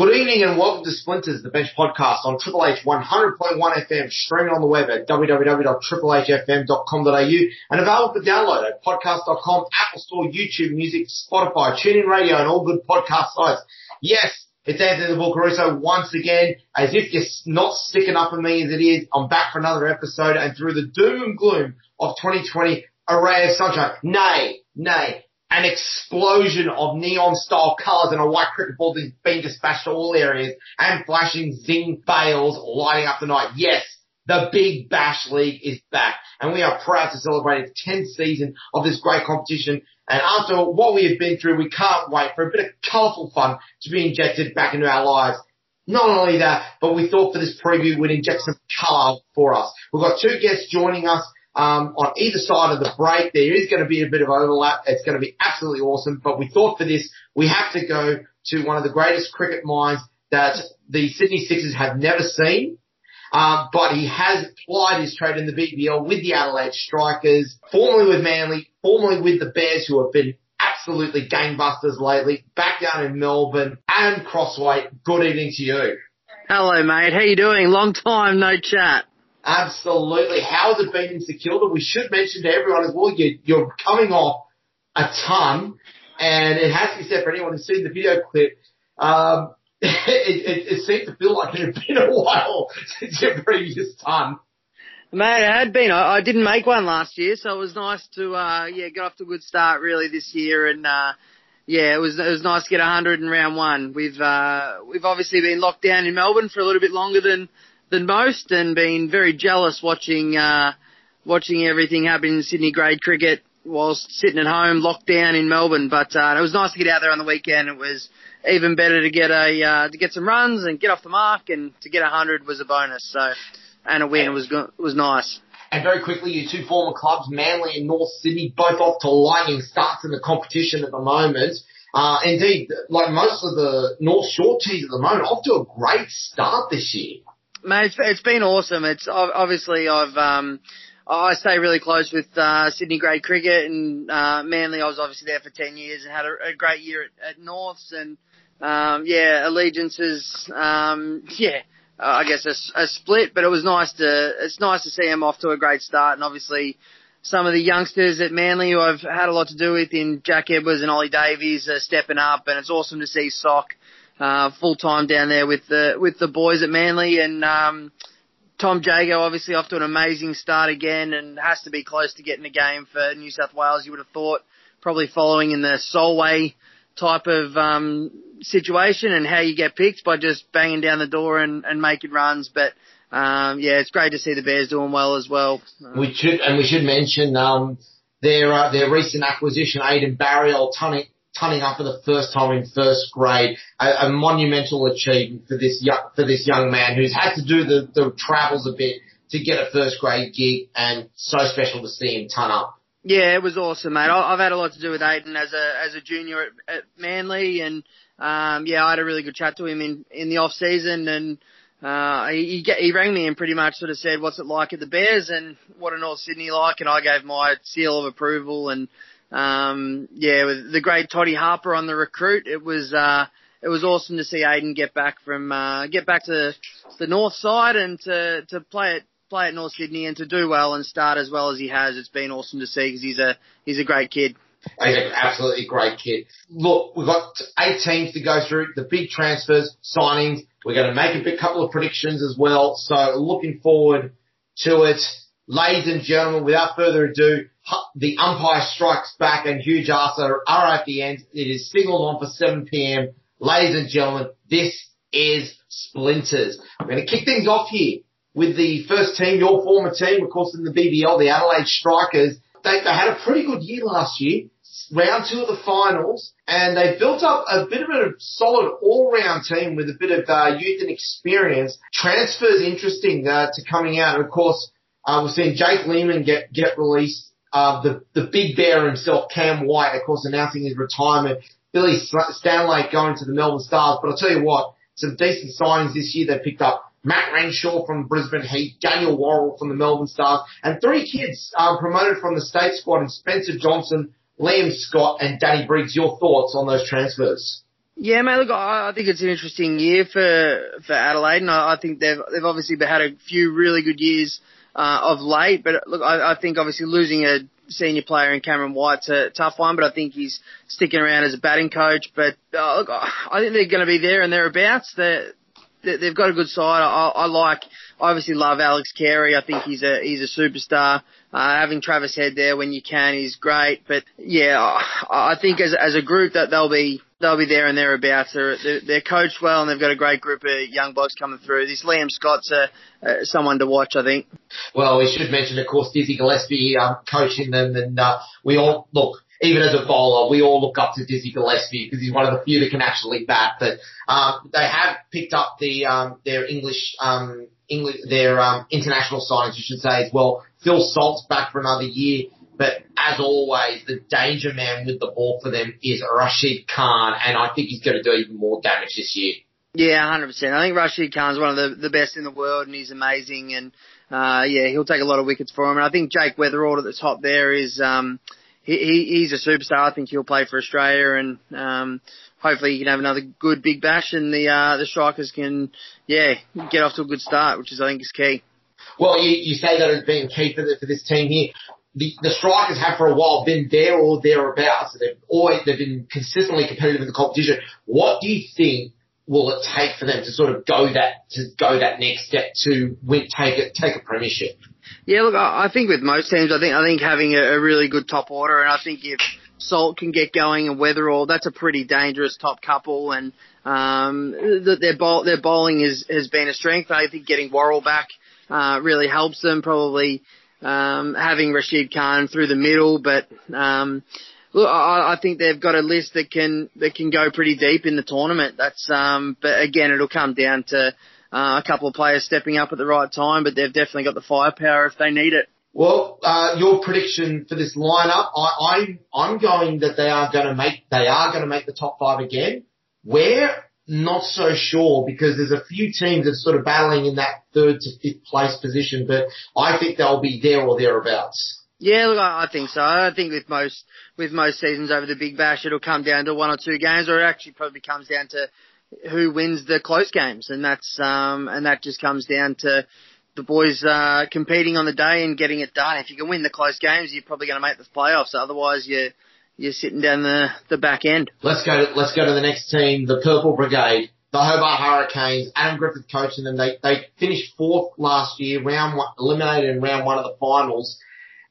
Good evening and welcome to Splinters, the Bench podcast on Triple H 100.1 FM, streaming on the web at www.triplehfm.com.au and available for download at podcast.com, Apple Store, YouTube Music, Spotify, TuneIn Radio and all good podcast sites. Yes, it's Anthony the Bull Caruso once again. As if you're not sick enough of me as it is, I'm back for another episode and through the doom and gloom of 2020, a ray of sunshine. Nay, nay, an explosion of neon style colours and a white cricket ball being dispatched to all areas and flashing zing bails lighting up the night. Yes, the Big Bash League is back and we are proud to celebrate its 10th season of this great competition. And after what we have been through, we can't wait for a bit of colourful fun to be injected back into our lives. Not only that, but we thought for this preview we'd inject some colour for us. We've got two guests joining us um, on either side of the break. There is going to be a bit of overlap. It's going to be absolutely awesome. But we thought for this, we have to go to one of the greatest cricket minds that the Sydney Sixers have never seen. Um, but he has plied his trade in the BBL with the Adelaide Strikers, formerly with Manly, formerly with the Bears, who have been absolutely gangbusters lately. Back down in Melbourne, Adam Crosthwaite. Good evening to you. Hello, mate. How you doing? Long time no chat. Absolutely. How has it been in Kilda? We should mention to everyone as well, you, you're coming off a ton, and it has to be said for anyone who's seen the video clip, um, it, it, it seemed to feel like it had been a while since your previous ton. Mate, it had been. I, I didn't make one last year, so it was nice to uh, yeah get off to a good start really this year, and uh, yeah, it was it was nice to get 100 in round one. We've uh, we've obviously been locked down in Melbourne for a little bit longer than than most, and been very jealous watching uh, watching everything happen in Sydney grade cricket whilst sitting at home locked down in Melbourne. But uh, it was nice to get out there on the weekend. It was even better to get a uh, to get some runs and get off the mark, and to get a hundred was a bonus. So, and a win was was nice. And very quickly, your two former clubs, Manly and North Sydney, both off to lightning starts in the competition at the moment. Uh, indeed, like most of the North Shore teams at the moment, off to a great start this year. Mate, it's, it's been awesome. It's obviously I've um, I stay really close with uh, Sydney grade cricket and uh, Manly. I was obviously there for ten years and had a, a great year at, at Norths and um, yeah, allegiances. Um, yeah, uh, I guess a, a split, but it was nice to it's nice to see them off to a great start and obviously some of the youngsters at Manly who I've had a lot to do with in Jack Edwards and Ollie Davies are stepping up and it's awesome to see Sock uh, full time down there with the with the boys at Manly and um, Tom Jago obviously off to an amazing start again and has to be close to getting a game for New South Wales. You would have thought probably following in the Solway type of um, situation and how you get picked by just banging down the door and, and making runs, but. Um, yeah, it's great to see the Bears doing well as well. We should, and we should mention, um, their, uh, their recent acquisition, Aidan Barriel, turning, turning up for the first time in first grade, a, a monumental achievement for this young, for this young man who's had to do the, the travels a bit to get a first grade gig and so special to see him turn up. Yeah, it was awesome, mate. I've had a lot to do with Aiden as a as a junior at, at Manly, and um, yeah, I had a really good chat to him in in the off season, and uh, he he rang me and pretty much sort of said, "What's it like at the Bears?" and what a North Sydney like, and I gave my seal of approval, and um, yeah, with the great Toddy Harper on the recruit, it was uh, it was awesome to see Aiden get back from uh, get back to the north side and to to play it play at North Sydney and to do well and start as well as he has. It's been awesome to see because he's a he's a great kid. He's an absolutely great kid. Look, we've got eight teams to go through, the big transfers, signings. We're going to make a big couple of predictions as well. So looking forward to it. Ladies and gentlemen, without further ado, the umpire strikes back and huge arser are at the end. It is signaled on for 7 p.m. Ladies and gentlemen, this is Splinters. I'm going to kick things off here with the first team, your former team, of course, in the BBL, the Adelaide Strikers. They, they had a pretty good year last year, round two of the finals, and they built up a bit of a solid all-round team with a bit of uh, youth and experience. Transfers interesting uh, to coming out, and of course, uh, we've seen Jake Lehmann get get released uh, the the big bear himself, Cam White, of course, announcing his retirement. Billy Stanlake going to the Melbourne Stars. But I'll tell you what, some decent signings this year. They picked up Matt Renshaw from Brisbane Heat, Daniel Worrall from the Melbourne Stars, and three kids uh, promoted from the state squad, and Spencer Johnson, Liam Scott, and Danny Briggs. Your thoughts on those transfers? Yeah, mate. Look, I, think it's an interesting year for for Adelaide, and I, I think they've they've obviously had a few really good years uh, of late. But look, I, I think obviously losing a senior player in Cameron White's a tough one, but I think he's sticking around as a batting coach. But uh, look, I think they're going to be there and thereabouts. They're, they've got a good side. I, I like, obviously love Alex Carey. I think he's a he's a superstar. Uh, having Travis Head there when you can is great. But yeah, I, I think as as a group that they'll be they'll be there and thereabouts. They're, they're, they're coached well and they've got a great group of young blokes coming through. This Liam Scott's a, uh, someone to watch, I think. Well, we should mention, of course, Dizzy Gillespie um, coaching them, and uh, we all look. Even as a bowler, we all look up to Dizzy Gillespie because he's one of the few that can actually bat. But um, they have picked up the um, their English um, English their um, international signings, you should say as well. Phil Salt's back for another year. But as always, the danger man with the ball for them is Rashid Khan, and I think he's going to do even more damage this year. Yeah, hundred percent. I think Rashid Khan's one of the the best in the world, and he's amazing. And uh, yeah, he'll take a lot of wickets for him. And I think Jake Weatherald at the top there is um, he, he he's a superstar. I think he'll play for Australia, and um, hopefully he can have another good big bash, and the uh, the strikers can yeah get off to a good start, which is I think is key. Well, you, you say that as being key for, the, for this team here the, the strikers have for a while been there or thereabouts. They've always they've been consistently competitive in the competition. What do you think will it take for them to sort of go that to go that next step to win, take it take a premiership? Yeah, look, I think with most teams, I think I think having a, a really good top order, and I think if Salt can get going and Weatherald, that's a pretty dangerous top couple, and um, their bowl, their bowling is, has been a strength. I think getting Worrall back uh, really helps them. Probably um, having Rashid Khan through the middle, but um, look, I, I think they've got a list that can that can go pretty deep in the tournament. That's um, but again, it'll come down to uh, a couple of players stepping up at the right time, but they've definitely got the firepower if they need it. Well, uh, your prediction for this lineup, I, I, I'm going that they are going to make they are going to make the top five again. Where not so sure because there's a few teams that are sort of battling in that third to fifth place position, but I think they'll be there or thereabouts. Yeah, look, I think so. I think with most with most seasons over the Big Bash, it'll come down to one or two games, or it actually probably comes down to who wins the close games, and that's um and that just comes down to the boys uh, competing on the day and getting it done. If you can win the close games, you're probably going to make the playoffs. Otherwise, you you're sitting down the, the back end. Let's go to, let's go to the next team, the Purple Brigade. The Hobart Hurricanes, Adam Griffith coaching them. They, they finished fourth last year, round one, eliminated in round one of the finals.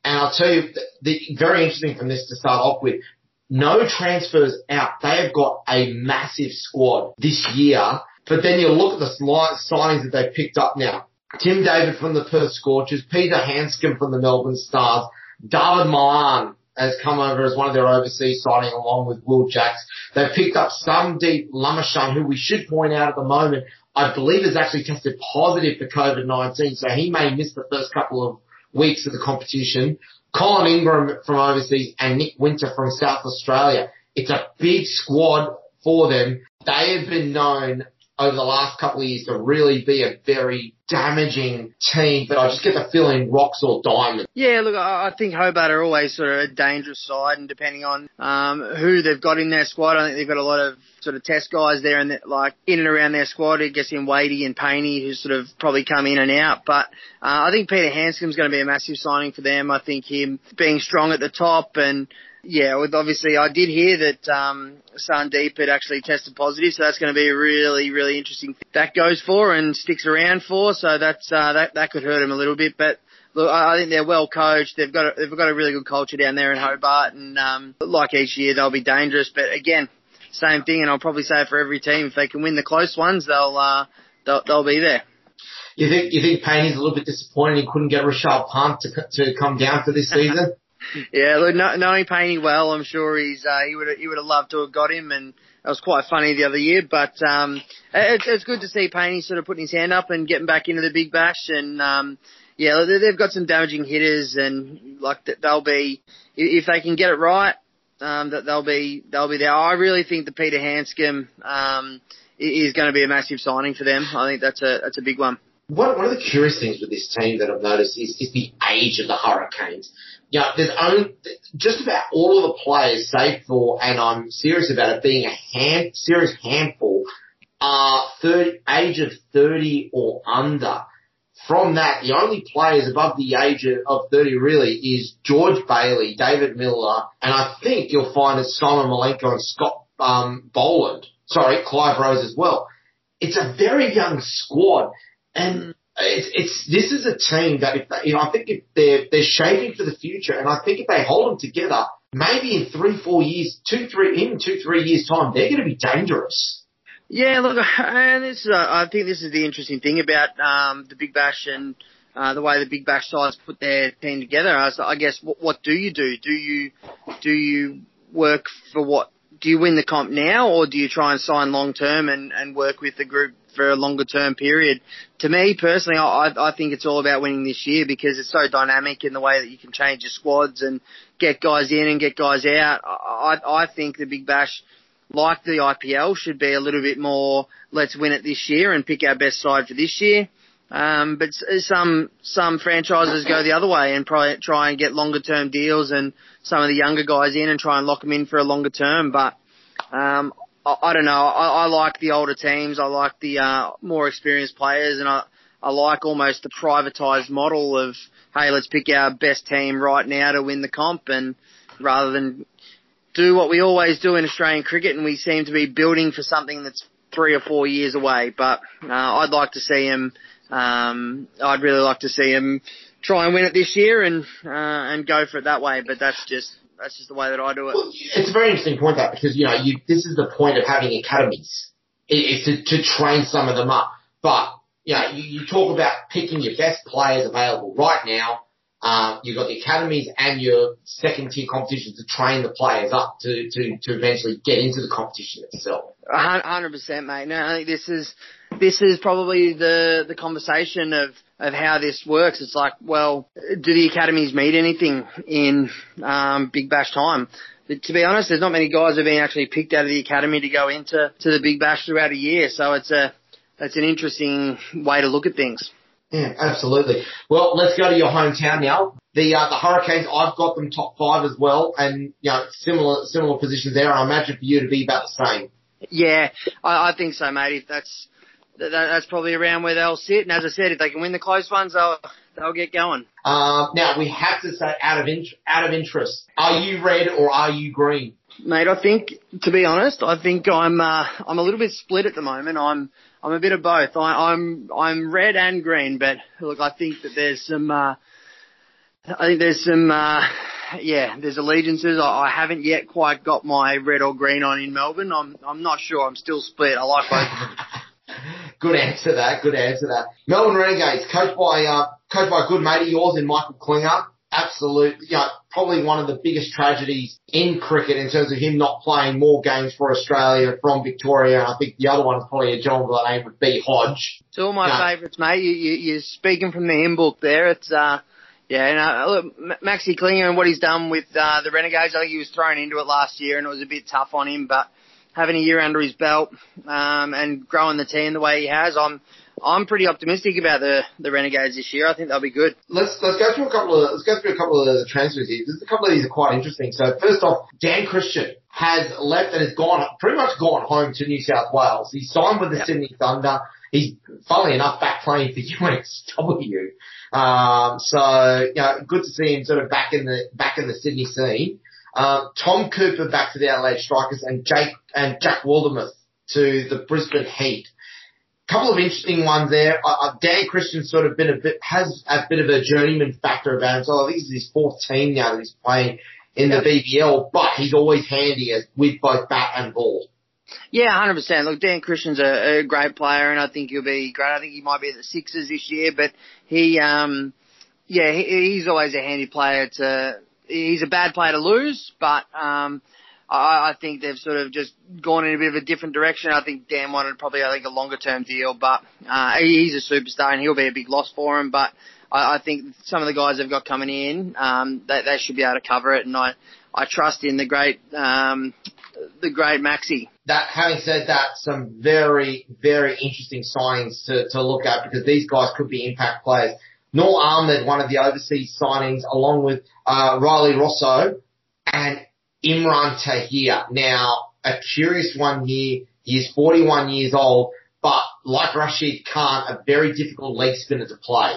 And I'll tell you, the, the very interesting from this to start off with, no transfers out. They have got a massive squad this year. But then you look at the signings that they've picked up now. Tim David from the Perth Scorchers, Peter Handscomb from the Melbourne Stars, David Malan has come over as one of their overseas signing along with Will Jacks. They've picked up some Sandeep Lamichhane, who we should point out at the moment, I believe has actually tested positive for COVID-19, so he may miss the first couple of weeks of the competition. Colin Ingram from overseas and Nick Winter from South Australia. It's a big squad for them. They have been known over the last couple of years to really be a very damaging team, but I just get the feeling rocks or diamonds. Yeah, look, I think Hobart are always sort of a dangerous side, and depending on um, who they've got in their squad, I think they've got a lot of sort of test guys there and like in and around their squad. I guess in Wadey and Painey, who sort of probably come in and out. But uh, I think Peter Handscomb's going to be a massive signing for them. I think him being strong at the top and yeah, with obviously I did hear that um, Sandeep had actually tested positive, so that's going to be a really, really interesting thing that goes for and sticks around for. So that's uh, that that could hurt him a little bit, but look, I think they're well coached. They've got a, they've got a really good culture down there in Hobart, and um, like each year they'll be dangerous. But again, same thing, and I'll probably say it for every team. If they can win the close ones, they'll uh, they'll, they'll be there. You think you think Paine's a little bit disappointed he couldn't get Rishabh Pant to to come down for this season? Yeah, look, knowing Painey well, I'm sure he's uh, he would he would have loved to have got him, and it was quite funny the other year. But um, it's it's good to see Painey sort of putting his hand up and getting back into the big bash, and um, yeah, they've got some damaging hitters, and like they'll be if they can get it right, um, that they'll be they'll be there. I really think that Peter Handscomb um, is going to be a massive signing for them. I think that's a that's a big one. One, one of the curious things with this team that I've noticed is, is the age of the Hurricanes. Know, there's only just about all of the players, save for, and I'm serious about it being a hand, serious handful, are 30, age of 30 or under. From that, the only players above the age of 30 really is George Bailey, David Miller, and I think you'll find it's Simon Milenko and Scott um, Boland. Sorry, Clive Rose as well. It's a very young squad, and it's, it's this is a team that if they, you know I think if they're they're shaping for the future, and I think if they hold them together, maybe in three four years, two three in two three years time, they're going to be dangerous. Yeah, look, and this is, uh, I think this is the interesting thing about um, the Big Bash and uh, the way the Big Bash sides put their team together. I, I guess what, what do you do? Do you do you work for what? Do you win the comp now, or do you try and sign long term and, and work with the group for a longer term period? To me personally, I, I think it's all about winning this year because it's so dynamic in the way that you can change your squads and get guys in and get guys out. I, I think the Big Bash like the IPL, should be a little bit more, let's win it this year and pick our best side for this year. Um, but some some franchises go the other way and try try and get longer term deals and some of the younger guys in and try and lock them in for a longer term. But um, I, I don't know. I, I like the older teams. I like the uh, more experienced players, and I I like almost the privatized model of hey, let's pick our best team right now to win the comp, and rather than do what we always do in Australian cricket, and we seem to be building for something that's three or four years away. But uh, I'd like to see him. Um, I'd really like to see him try and win it this year and uh, and go for it that way. But that's just that's just the way that I do it. Well, it's a very interesting point that because you know you this is the point of having academies is to, to train some of them up. But you know you, you talk about picking your best players available right now um, you've got the academies and your second tier competitions to train the players up to, to, to eventually get into the competition itself. hundred percent, mate. No, I think this is this is probably the the conversation of of how this works. It's like, well, do the academies mean anything in um, Big Bash time? But to be honest, there's not many guys who've been actually picked out of the academy to go into to the Big Bash throughout a year. So it's a it's an interesting way to look at things. Yeah, absolutely. Well, let's go to your hometown now. The uh, the Hurricanes, I've got them top five as well, and you know similar similar positions there. I imagine for you to be about the same. Yeah, I, I think so, mate. If that's that, that's probably around where they'll sit. And as I said, if they can win the close ones, they'll they'll get going. Uh, now we have to say, out of in, out of interest, are you red or are you green? Mate, I think to be honest, I think I'm uh, I'm a little bit split at the moment. I'm I'm a bit of both. I, I'm I'm red and green, but look, I think that there's some. Uh, I think there's some. Uh, yeah, there's allegiances. I, I haven't yet quite got my red or green on in Melbourne. I'm I'm not sure. I'm still split. I like both. Good answer that. Good answer that. Melbourne Renegades, coached by uh, coached by a good mate of yours in Michael Klinger absolute, you know, probably one of the biggest tragedies in cricket in terms of him not playing more games for Australia from Victoria. And I think the other one is probably a gentleman by the name of B. Hodge. It's all my you know, favourites, mate. You, you, you're speaking from the hymn book there. It's, uh, yeah, and uh, look, Maxi Klinger and what he's done with uh, the Renegades, I think he was thrown into it last year and it was a bit tough on him, but having a year under his belt um, and growing the team the way he has, I'm I'm pretty optimistic about the the Renegades this year. I think they'll be good. Let's let's go through a couple of let's go through a couple of the transfers here. There's a couple of these are quite interesting. So first off, Dan Christian has left and has gone pretty much gone home to New South Wales. He signed with the yep. Sydney Thunder. He's funnily enough back playing for UNSW. Um, so you know, good to see him sort of back in the back in the Sydney scene. Uh, Tom Cooper back to the Adelaide Strikers and Jake and Jack Wildermuth to the Brisbane Heat couple of interesting ones there. Uh, Dan Christian's sort of been a bit, has a bit of a journeyman factor about him. So I think is his fourth team now that he's playing in the BBL, but he's always handy as, with both bat and ball. Yeah, hundred percent. Look, Dan Christian's a, a great player, and I think he'll be great. I think he might be at the Sixers this year, but he, um, yeah, he, he's always a handy player to. He's a bad player to lose, but um, I, I think they've sort of just gone in a bit of a different direction. I think Dan wanted probably I think a longer term deal, but uh, he's a superstar and he'll be a big loss for him. But I, I think some of the guys they've got coming in, um, they, they should be able to cover it, and I, I trust in the great, um, the great Maxi. That having said that, some very, very interesting signings to, to look at because these guys could be impact players. Noor Ahmad, one of the overseas signings, along with uh, Rilee Rossouw and Imran Tahir. Now, a curious one here. He's 41 years old, but like Rashid Khan, a very difficult leg spinner to play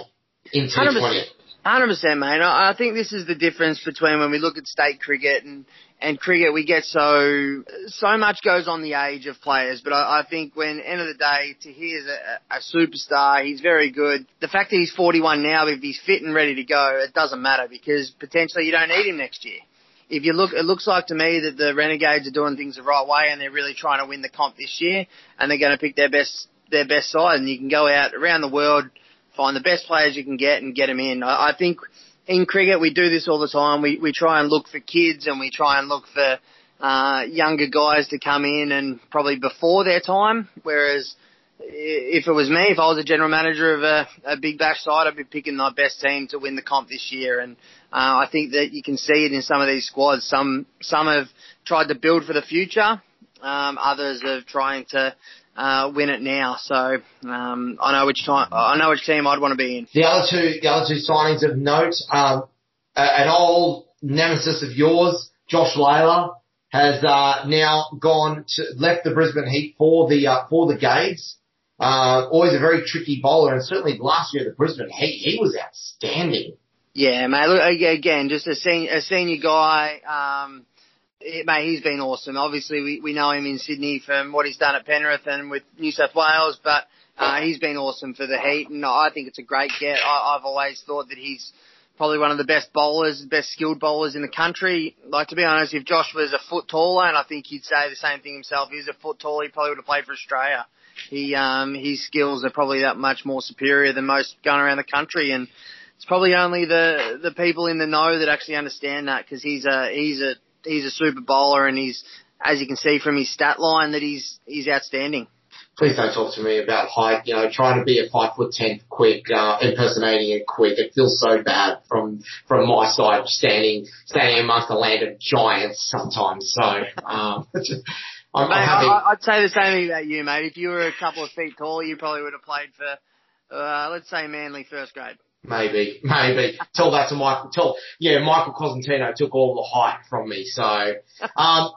in T20. Hundred percent, mate. I think this is the difference between when we look at state cricket and and cricket. We get so so much goes on the age of players, but I, I think when end of the day, Tahir's a, a superstar. He's very good. The fact that he's 41 now, if he's fit and ready to go, it doesn't matter because potentially you don't need him next year. If you look, it looks like to me that the Renegades are doing things the right way and they're really trying to win the comp this year, and they're going to pick their best their best side. And you can go out around the world find the best players you can get and get them in. I, I think in cricket we do this all the time. We we try and look for kids and we try and look for uh, younger guys to come in and probably before their time. Whereas if it was me, if I was a general manager of a, a big bash side, I'd be picking my best team to win the comp this year. And uh, I think that you can see it in some of these squads. Some some have tried to build for the future. Um, others are trying to uh, win it now. So um, I know which time I know which team I'd want to be in. The other two, the other two signings of note, um, an old nemesis of yours, Josh Lalor, has uh, now gone to left the Brisbane Heat for the uh, for the Gades. Uh, always a very tricky bowler, and certainly last year the Brisbane Heat, he was outstanding. Yeah, mate. Look again, just a senior, a senior guy. Um, it, mate, he's been awesome. Obviously, we, we know him in Sydney from what he's done at Penrith and with New South Wales, but uh, he's been awesome for the Heat, and I think it's a great get. I, I've always thought that he's probably one of the best bowlers, best skilled bowlers in the country. Like to be honest, if Josh was a foot taller, and I think he'd say the same thing himself, he's a foot taller, he probably would have played for Australia. He um, his skills are probably that much more superior than most going around the country, and it's probably only the the people in the know that actually understand that because he's a he's a he's a super bowler, and he's as you can see from his stat line that he's he's outstanding. Please don't talk to me about height. You know, trying to be a five foot ten quick, uh, impersonating it quick. It feels so bad from from my side, standing standing amongst a land of giants sometimes. So, um, I'm, mate, I, I'd say the same thing about you, mate. If you were a couple of feet taller, you probably would have played for, uh, let's say, Manly first grade. Maybe, maybe. tell that to Michael. Tell, yeah, Michael Cosentino took all the hype from me. So, um,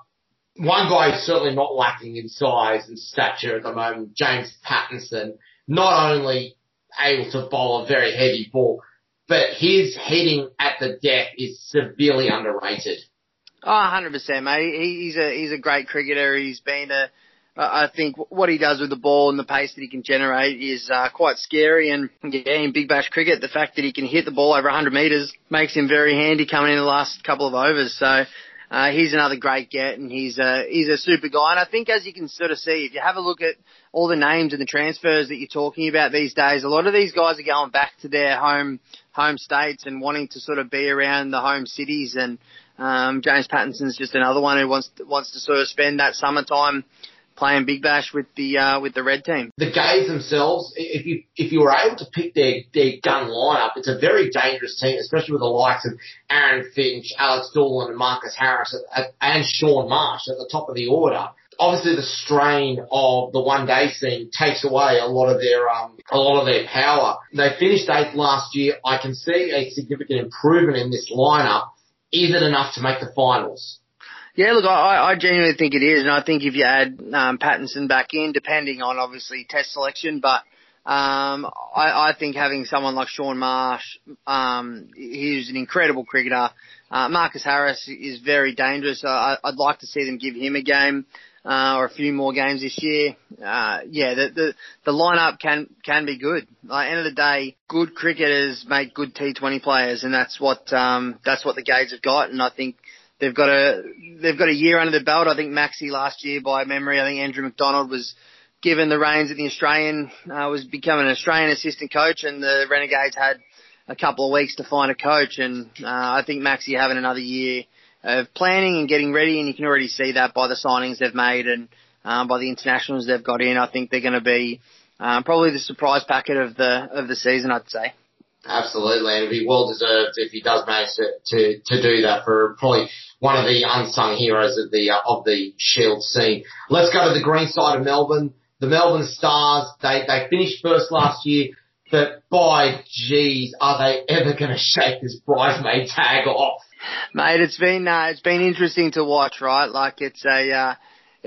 one guy who's certainly not lacking in size and stature at the moment, James Pattinson, not only able to bowl a very heavy ball, but his hitting at the death is severely underrated. Oh, 100%, mate. He's a, he's a great cricketer. He's been a, I think what he does with the ball and the pace that he can generate is uh, quite scary. And yeah, in Big Bash cricket, the fact that he can hit the ball over 100 metres makes him very handy coming in the last couple of overs. So uh, he's another great get, and he's a he's a super guy. And I think as you can sort of see, if you have a look at all the names and the transfers that you're talking about these days, a lot of these guys are going back to their home home states and wanting to sort of be around the home cities. And um, James Pattinson's just another one who wants wants to sort of spend that summertime playing Big Bash with the uh, with the red team. The Gays themselves, if you if you were able to pick their their gun lineup, it's a very dangerous team, especially with the likes of Aaron Finch, Alex Doolan, and Marcus Harris, and Shaun Marsh at the top of the order. Obviously, the strain of the one day scene takes away a lot of their um, a lot of their power. They finished eighth last year. I can see a significant improvement in this lineup. Is it enough to make the finals? Yeah, look, I, I genuinely think it is, and I think if you add um, Pattinson back in, depending on obviously test selection, but um, I, I think having someone like Shaun Marsh, um, he's an incredible cricketer. Uh, Marcus Harris is very dangerous. I, I'd like to see them give him a game. Uh, or a few more games this year. Uh, yeah, the, the, the lineup can, can be good. Like, end of the day, good cricketers make good T20 players and that's what, um, that's what the Gades have got. And I think They've got a they've got a year under the belt. I think Maxi last year, by memory, I think Andrew McDonald was given the reins at the Australian uh, was becoming an Australian assistant coach, and the Renegades had a couple of weeks to find a coach. And uh, I think Maxi having another year of planning and getting ready, and you can already see that by the signings they've made and um, by the internationals they've got in. I think they're going to be um, probably the surprise packet of the of the season. I'd say. Absolutely, and it'd be well deserved if he does manage to, to, to do that for probably one of the unsung heroes of the uh, of the Shield scene. Let's go to the green side of Melbourne. The Melbourne Stars, they they finished first last year, but by geez, are they ever going to shake this bridesmaid tag off? Mate, it's been uh, it's been interesting to watch, right? Like it's a uh,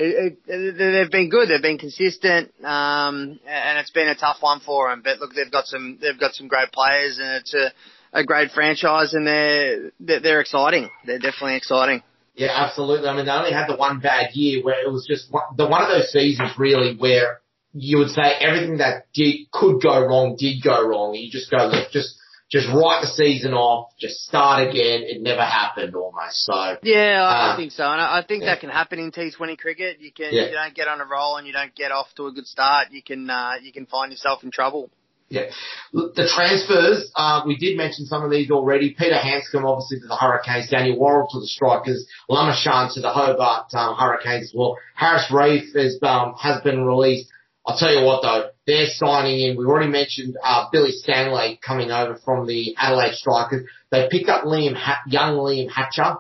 it, it, they've been good. They've been consistent, um, and it's been a tough one for them. But look, they've got some they've got some great players, and it's a, a great franchise, and they're they're, exciting. They're definitely exciting. Yeah, absolutely. I mean, they only had the one bad year where it was just one, the one of those seasons really where you would say everything that did could go wrong did go wrong. You just go, look, just just write the season off, just start again. It never happened almost. So yeah, I, uh, think so, and I, I think yeah. that can happen in T20 cricket. You can yeah. you don't get on a roll and you don't get off to a good start. You can uh, you can find yourself in trouble. Yeah. The transfers, uh, we did mention some of these already. Peter Handscomb, obviously, to the Hurricanes. Daniel Worrall to the Strikers. Lamichhane to the Hobart um, Hurricanes as well. Haris Rauf is, um, has been released. I'll tell you what though, they're signing in. We've already mentioned uh, Billy Stanlake coming over from the Adelaide Strikers. They picked up Liam ha- young Liam Hatcher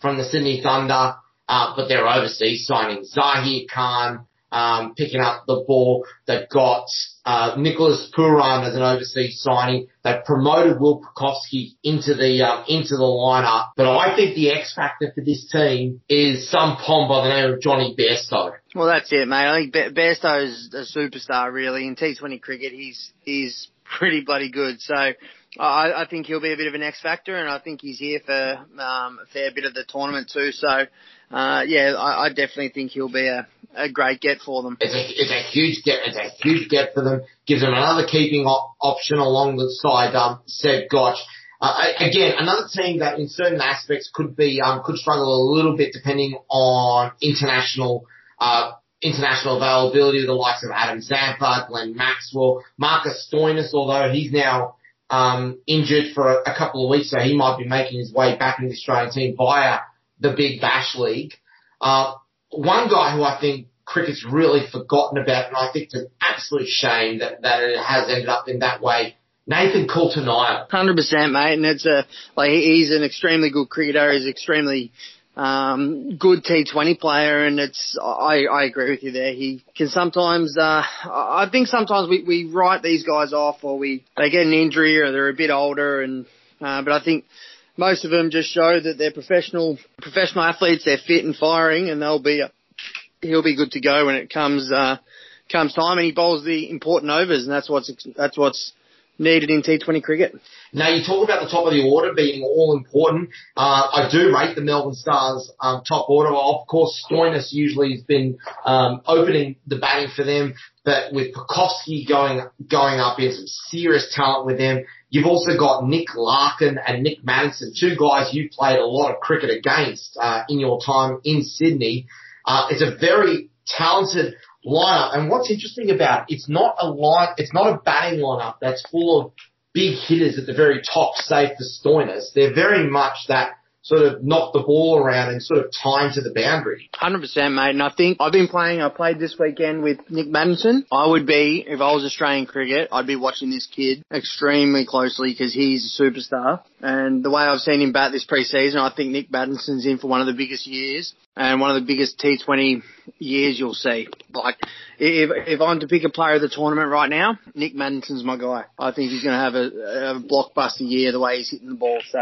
from the Sydney Thunder, uh, but they're overseas signing. Zahir Khan um, picking up the ball. They've got uh, Nicholas Pooran as an overseas signing. They've promoted Will Pucovski into the um, into the lineup. But I think the X factor for this team is some pom by the name of Jonny Bairstow. Well, that's it, mate. I think Bairstow is a superstar, really. In T20 cricket, he's he's pretty bloody good. So I, I think he'll be a bit of an X factor, and I think he's here for um, a fair bit of the tournament too. So uh, yeah, I, I definitely think he'll be a, a great get for them. It's a, it's a huge get. It's a huge get for them. Gives them another keeping op- option along the side. Um, Seb Gotch. Uh, again, another team that in certain aspects could be um, could struggle a little bit depending on international uh, international availability, the likes of Adam Zampa, Glenn Maxwell, Marcus Stoinis, although he's now um, injured for a, a, couple of weeks, so he might be making his way back in the Australian team via the Big Bash League. Uh, one guy who I think cricket's really forgotten about, and I think it's an absolute shame that, that it has ended up in that way. Nathan Coulter-Nile. Hundred percent, mate, and it's a like he's an extremely good cricketer. He's extremely um, good T20 player, and it's I, I agree with you there. He can sometimes uh, I think sometimes we, we write these guys off, or we they get an injury, or they're a bit older, and uh, but I think most of them just show that they're professional professional athletes. They're fit and firing, and they'll be he'll be good to go when it comes uh, comes time. And he bowls the important overs, and that's what's that's what's needed in T20 cricket. Now you talk about the top of the order being all important. Uh, I do rate the Melbourne Stars um, top order. Of course, Stoinis usually has been um, opening the batting for them, but with Pucovski going going up, in some serious talent with them. You've also got Nick Larkin and Nick Maddinson, two guys you've played a lot of cricket against uh, in your time in Sydney. Uh, it's a very talented lineup. And what's interesting about it, it's not a line, it's not a batting lineup that's full of big hitters at the very top, save for Stoinis. They're very much that sort of knock the ball around and sort of time to the boundary. Hundred percent, mate. And I think I've been playing. I played this weekend with Nick Maddinson. I would be if I was Australian cricket. I'd be watching this kid extremely closely because he's a superstar. And the way I've seen him bat this preseason, I think Nick Maddinson's in for one of the biggest years and one of the biggest T20 years you'll see. Like, if if I'm to pick a player of the tournament right now, Nick Maddinson's my guy. I think he's going to have a, a blockbuster year the way he's hitting the ball. So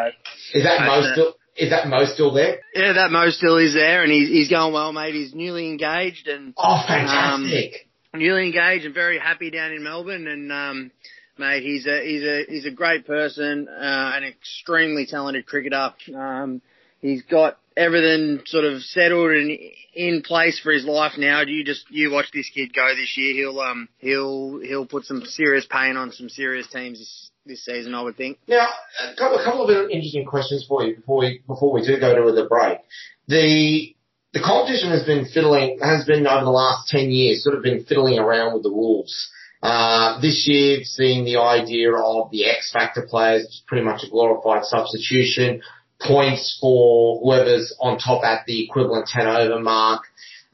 is that most? Is that Mo still there? Yeah, that Mo still is there, and he's he's going well, mate. He's newly engaged and oh, fantastic! Um, newly engaged and very happy down in Melbourne, and um, mate, he's a he's a he's a great person, uh, an extremely talented cricketer. Um, he's got everything sort of settled and in place for his life now. Do you just you watch this kid go this year. He'll um he'll he'll put some serious pain on some serious teams this this season, I would think. Now, a couple, a couple of interesting questions for you before we before we do go to the break. The the competition has been fiddling has been over the last ten years, sort of been fiddling around with the rules. Uh, this year, seeing the idea of the X Factor players, which is pretty much a glorified substitution, points for whoever's on top at the equivalent 10 over mark,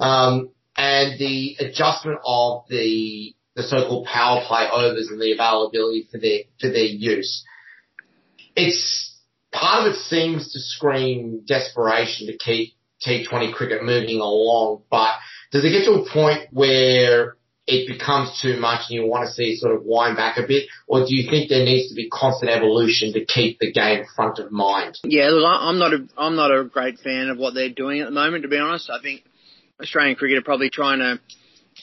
um, and the adjustment of the the so-called power play overs and the availability for their for their use. it's part of it seems to scream desperation to keep T20 cricket moving along, but does it get to a point where it becomes too much and you want to see sort of wind back a bit, or do you think there needs to be constant evolution to keep the game front of mind? Yeah, look, I'm not a I'm not a great fan of what they're doing at the moment. To be honest, I think Australian cricket are probably trying to.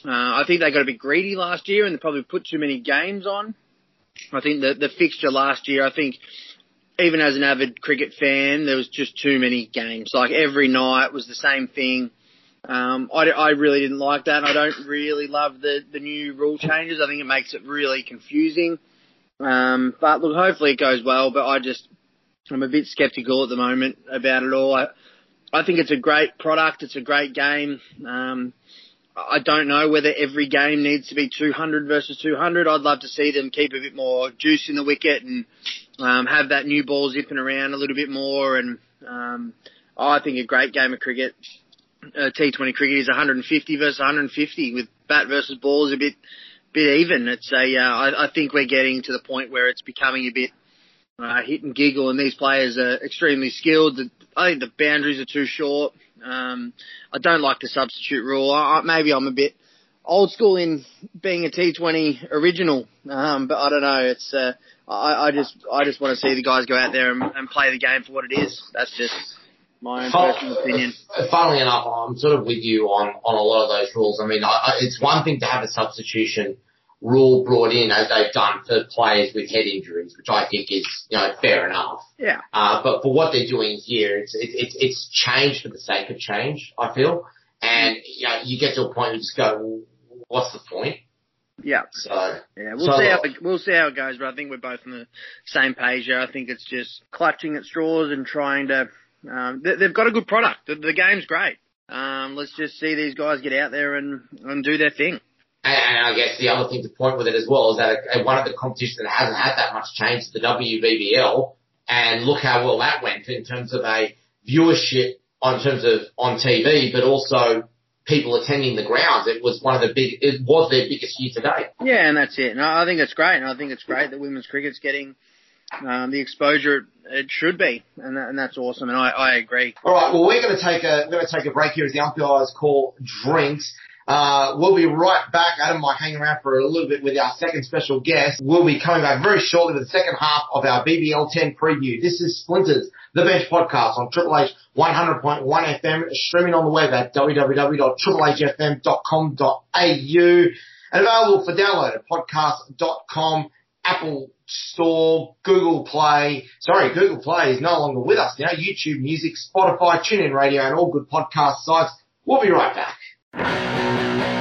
Uh, I think they got a bit greedy last year and they probably put too many games on. I think the the fixture last year, I think even as an avid cricket fan, there was just too many games. Like every night was the same thing. Um, I, I really didn't like that. I don't really love the, the new rule changes. I think it makes it really confusing. Um, but look, hopefully it goes well. But I just, I'm a bit sceptical at the moment about it all. I, I think it's a great product. It's a great game. Um, I don't know whether every game needs to be 200 versus 200. I'd love to see them keep a bit more juice in the wicket and um, have that new ball zipping around a little bit more. And um, I think a great game of cricket, uh, T20 cricket, is 150 versus 150 with bat versus ball is a bit bit even. It's a uh, I, I think we're getting to the point where it's becoming a bit uh, hit and giggle, and these players are extremely skilled. I think the boundaries are too short. Um, I don't like the substitute rule. I, maybe I'm a bit old school in being a T20 original, um, but I don't know. It's uh, I, I just I just want to see the guys go out there and, and play the game for what it is. That's just my own personal opinion. Funnily enough, I'm sort of with you on on a lot of those rules. I mean, I, I, it's one thing to have a substitution rule brought in as they've done for players with head injuries, which I think is, you know, fair enough. Yeah. Uh, but for what they're doing here, it's, it, it, it's change for the sake of change, I feel. And, you know, you get to a point where you just go, well, what's the point? Yeah. So, yeah, we'll so see how it, we'll see how it goes, but I think we're both on the same page here. I think it's just clutching at straws and trying to. Um, they, they've got a good product. The, the game's great. Um, let's just see these guys get out there and, and do their thing. And, and I guess the other thing to point with it as well is that one of the competitions that hasn't had that much change is the WBBL, and look how well that went in terms of a viewership on terms of on TV, but also people attending the grounds. It was one of the big, it was their biggest year to date. Yeah, and that's it. And I think it's great. And I think it's great that women's cricket's getting um, the exposure it should be, and, that, and that's awesome. And I, I agree. All right, well we're going to take a we're going to take a break here as the umpires call drinks. Uh, we'll be right back. Adam might hang around for a little bit with our second special guest. We'll be coming back very shortly with the second half of our BBL 10 preview. This is Splinters, the Bench podcast on Triple H 100.1 FM, streaming on the web at www.triplehfm.com.au and available for download at podcast.com, Apple Store, Google Play. Sorry, Google Play is no longer with us now. YouTube Music, Spotify, TuneIn Radio, and all good podcast sites. We'll be right back.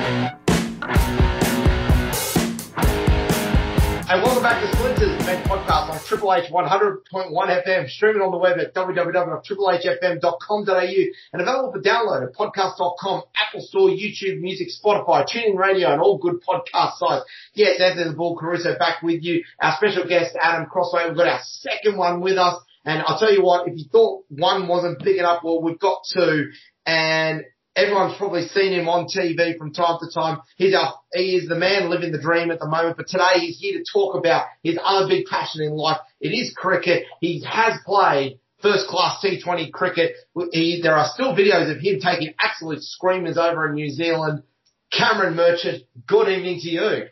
And welcome back to Splinters, Bench podcast on Triple H 100.1 FM, streaming on the web at www.triplehfm.com.au and available for download at podcast.com, Apple Store, YouTube Music, Spotify, TuneIn Radio, and all good podcast sites. Yes, Anthony the Ball Caruso back with you. Our special guest, Adam Crosthwaite. We've got our second one with us. And I'll tell you what, if you thought one wasn't big enough, well, we've got two. And Everyone's probably seen him on TV from time to time. He's our, he is the man living the dream at the moment, but today he's here to talk about his other big passion in life. It is cricket. He has played first class T20 cricket. He, there are still videos of him taking absolute screamers over in New Zealand. Cameron Merchant, good evening to you.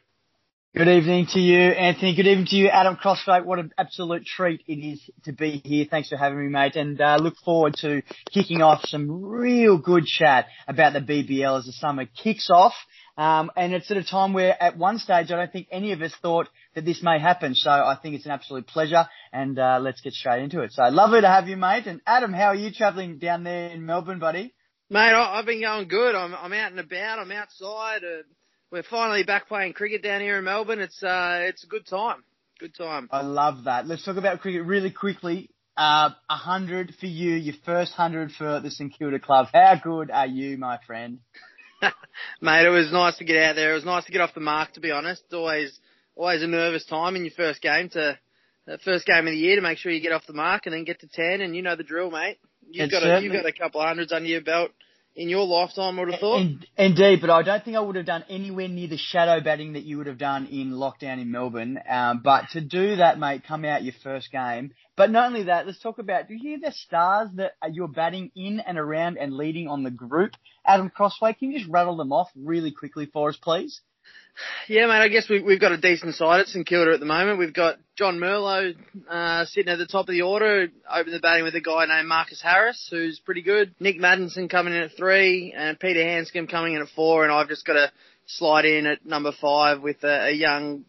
Good evening to you, Anthony. Good evening to you, Adam Crosthwaite. What an absolute treat it is to be here. Thanks for having me, mate. And uh, look forward to kicking off some real good chat about the BBL as the summer kicks off. Um, and it's at a time where at one stage I don't think any of us thought that this may happen. So I think it's an absolute pleasure and uh, let's get straight into it. So lovely to have you, mate. And Adam, how are you travelling down there in Melbourne, buddy? Mate, I've been going good. I'm, I'm out and about. I'm outside. Uh, we're finally back playing cricket down here in Melbourne. It's uh, it's a good time. Good time. I love that. Let's talk about cricket really quickly. Uh, a hundred for you, your first hundred for the St Kilda club. How good are you, my friend? Mate, it was nice to get out there. It was nice to get off the mark. To be honest, it's always always a nervous time in your first game to the first game of the year to make sure you get off the mark and then get to ten. And you know the drill, mate. You've It's got a, certainly- you've got a couple of hundreds under your belt in your lifetime, I would have thought. In, indeed, but I don't think I would have done anywhere near the shadow batting that you would have done in lockdown in Melbourne. Um, but to do that, mate, come out your first game. But not only that, let's talk about, do you hear the stars that you're batting in and around and leading on the group? Adam Crosthwaite, can you just rattle them off really quickly for us, please? Yeah, mate. I guess we, we've got a decent side at St Kilda at the moment. We've got John Merlo uh, sitting at the top of the order, opening the batting with a guy named Marcus Harris, who's pretty good. Nick Maddinson coming in at three, and Peter Handscomb coming in at four, and I've just got to slide in at number five with a, a young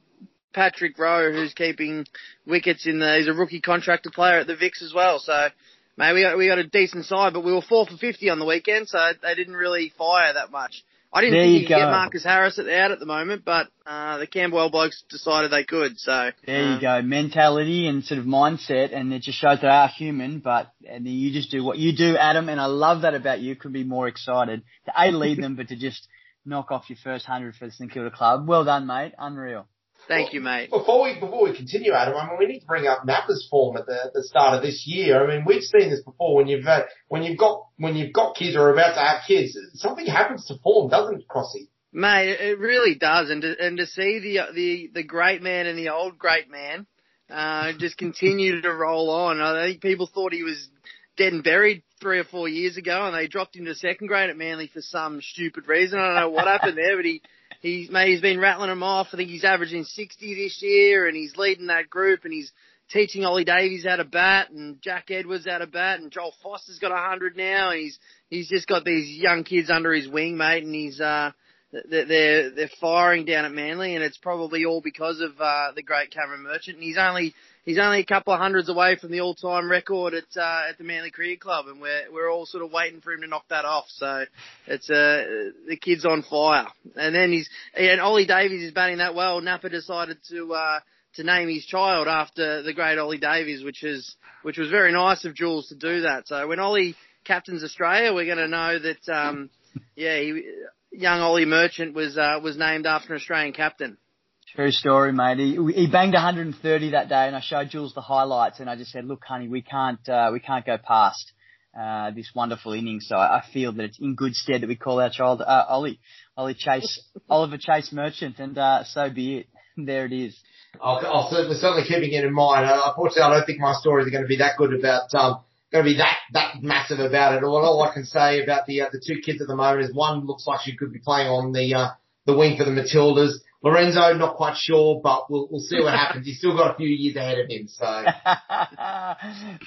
Patrick Rowe, who's keeping wickets in the. He's a rookie contractor player at the Vics as well. So, mate, we got we got a decent side, but we were four for fifty on the weekend, so they didn't really fire that much. I didn't There think you could get. Marcus Harris at the out at the moment, but uh, the Campbell blokes decided they could. So There uh, you go. Mentality and sort of mindset, and it just shows they are human, but and you just do what you do, Adam, and I love that about you. Could be more excited to A, lead them, but to just knock off your first hundred for the St Kilda club. Well done, mate. Unreal. Thank you, mate. Before we before we continue, Adam, I mean we need to bring up Nappa's form at the, the start of this year. I mean we've seen this before when you've uh, when you've got when you've got kids or are about to have kids, something happens to form, doesn't it, Crossy? Mate, it- it really does, and to, and to see the the the great man and the old great man uh, just continue to roll on. I think people thought he was dead and buried three or four years ago, and they dropped him to second grade at Manly for some stupid reason. I don't know what happened there, but he he's mate, he's been rattling them off. I think he's averaging sixty this year, and he's leading that group, and he's teaching Ollie Davies how to bat, and Jack Edwards how to bat, and Joel Foster's got a hundred now, and he's he's just got these young kids under his wing, mate, and he's uh they're they're firing down at Manly, and it's probably all because of uh, the great Cameron Merchant. And he's only he's only a couple of hundreds away from the all-time record at uh, at the Manly Cricket Club, and we're we're all sort of waiting for him to knock that off. So it's uh the kid's on fire. And then he's and Ollie Davies is batting that well. Napa decided to. uh to name his child after the great Ollie Davies, which is which was very nice of Jules to do that. So when Ollie captains Australia, we're going to know that um, yeah, he, young Ollie Merchant was uh, was named after an Australian captain. True story, mate. He, he banged 130 that day, and I showed Jules the highlights, and I just said, "Look, honey, we can't uh, we can't go past uh, this wonderful innings." So I feel that it's in good stead that we call our child uh, Ollie, Ollie Chase, Oliver Chase Merchant, and uh, so be it. There it is. I'll, I'll certainly, certainly keeping it in mind. Uh, unfortunately, I don't think my stories are going to be that good about, um, going to be that, that massive about it. All, all I can say about the, uh, the two kids at the moment is one looks like she could be playing on the, uh, the wing for the Matildas. Lorenzo, not quite sure, but we'll, we'll see what happens. He's still got a few years ahead of him, so.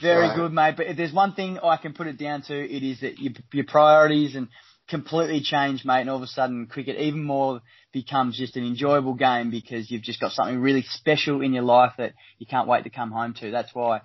Very So- good, mate. But if there's one thing I can put it down to, it is that your, your priorities and completely change, mate. And all of a sudden, cricket even more becomes just an enjoyable game because you've just got something really special in your life that you can't wait to come home to. That's why.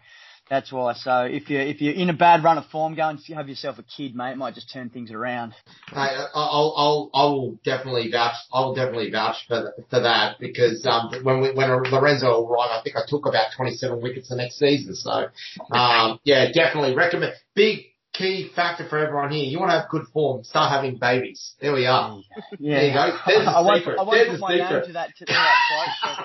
That's why. So if you're if you're in a bad run of form, go and have yourself a kid, mate. It might just turn things around. Hey, I- I'll, I'll, I will definitely vouch. I will definitely vouch for for that because um, when we, when Lorenzo arrived, I think I took about 27 wickets the next season. So, um, yeah, definitely recommend. Big key factor for everyone here. You want to have good form, start having babies. There we are. Yeah. There you go. There's the I won't, secret. I won't There's put my name secret. to that to, to that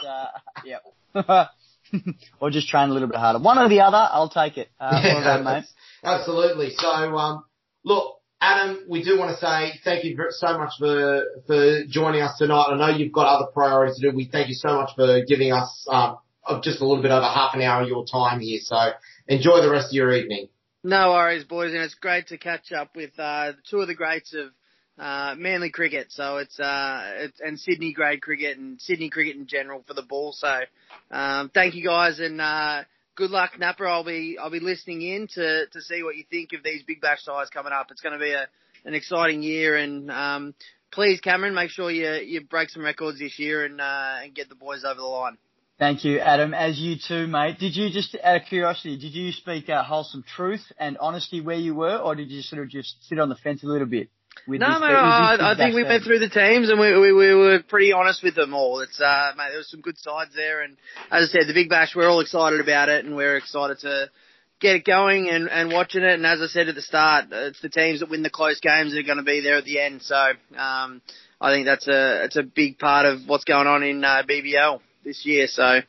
but uh, yeah. or just train a little bit harder. One or the other, I'll take it. Uh, Yeah, well mate. Absolutely. So, um, look, Adam, we do want to say thank you so much for for joining us tonight. I know you've got other priorities to do. We thank you so much for giving us um, just a little bit over half an hour of your time here. So, enjoy the rest of your evening. No worries, boys, and it's great to catch up with uh, two of the greats of uh, Manly cricket. So it's uh, it's and Sydney grade cricket and Sydney cricket in general for the ball. So um, thank you guys and uh, good luck, Napa. I'll be I'll be listening in to to see what you think of these big bash sides coming up. It's going to be a an exciting year and. Um, Please, Cameron, make sure you you break some records this year and uh, and get the boys over the line. Thank you, Adam. As you too, mate. Did you just, out of curiosity, did you speak uh, wholesome truth and honesty where you were, or did you sort of just sit on the fence a little bit? No, this, mate, I, I think we went through the teams and we, we, we were pretty honest with them all. It's, uh, mate, there was some good sides there and as I said, the Big Bash, we're all excited about it and we're excited to get it going and, and watching it. And as I said at the start, it's the teams that win the close games that are going to be there at the end. So, um, I think that's a, it's a big part of what's going on in, uh, BBL this year. So,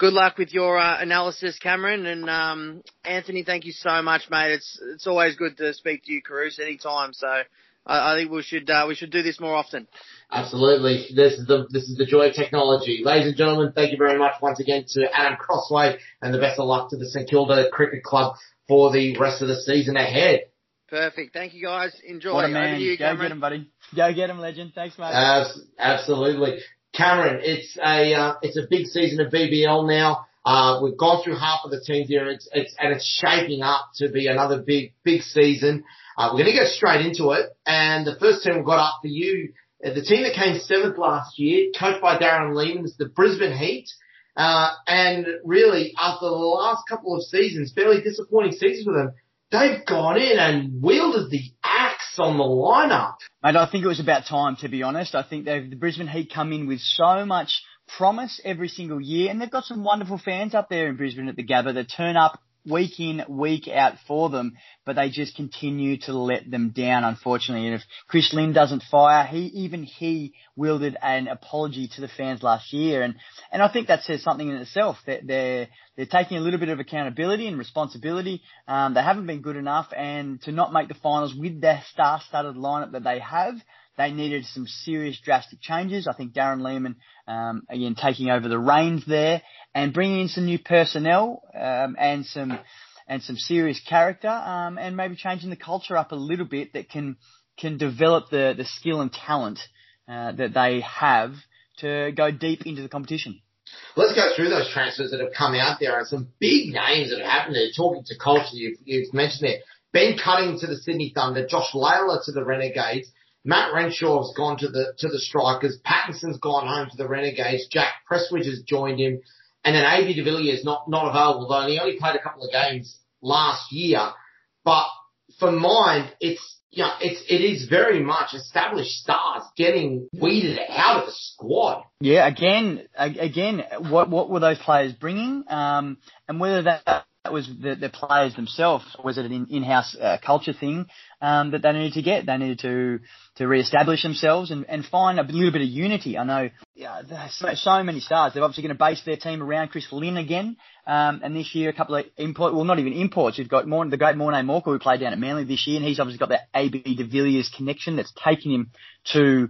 good luck with your uh, analysis, Cameron. And um, Anthony, thank you so much, mate. It's it's always good to speak to you, Caruso, anytime. So I, I think we should uh, we should do this more often. Absolutely. This is the this is the joy of technology. Ladies and gentlemen, thank you very much once again to Adam Crosthwaite and the best of luck to the St Kilda Cricket Club for the rest of the season ahead. Perfect. Thank you guys. Enjoy. What a Over man. to you, Go Cameron. get him, buddy. Go get him, legend. Thanks, mate. Abs- absolutely. Cameron, it's a uh, it's a big season of BBL now. Uh, we've gone through half of the teams here. It's it's and it's shaping up to be another big big season. Uh, we're going to go straight into it. And the first team we've got up for you, uh, the team that came seventh last year, coached by Darren Lehmann, is the Brisbane Heat. Uh, and really, after the last couple of seasons, fairly disappointing seasons for them, they've gone in and wielded the axe on the lineup. Mate, I think it was about time, to be honest. I think the Brisbane Heat come in with so much promise every single year, and they've got some wonderful fans up there in Brisbane at the Gabba that turn up week in, week out for them, but they just continue to let them down, unfortunately. And if Chris Lynn doesn't fire, he, even he wielded an apology to the fans last year. And, and I think that says something in itself that they're, they're taking a little bit of accountability and responsibility. Um, they haven't been good enough and to not make the finals with their star-studded lineup that they have, they needed some serious drastic changes. I think Darren Lehmann, um, again, taking over the reins there and bringing in some new personnel, um, and some, and some serious character, um, and maybe changing the culture up a little bit that can, can develop the, the skill and talent, uh, that they have to go deep into the competition. Let's go through those transfers that have come out there and some big names that have happened there. Talking to culture, you've, you've mentioned it. Ben Cutting to the Sydney Thunder, Josh Lalor to the Renegades, Matt Renshaw's gone to the to the Strikers, Pattinson's gone home to the Renegades, Jack Prestwidge has joined him, and then AB de Villiers not not available though, and he only played a couple of games last year. But for mine, it's you know, it's it is very much established stars getting weeded out of the squad. Yeah, again, again, what what were those players bringing, um, and whether that, that was the, the players themselves, was it an in, in-house uh, culture thing um, that they needed to get? They needed to to re-establish themselves and, and find a little bit of unity. I know yeah, so, so many stars. They're obviously going to base their team around Chris Lynn again, um, and this year a couple of import, well, not even imports. You've got more, the great Morne Morkel who played down at Manly this year, and he's obviously got that AB de Villiers connection that's taken him to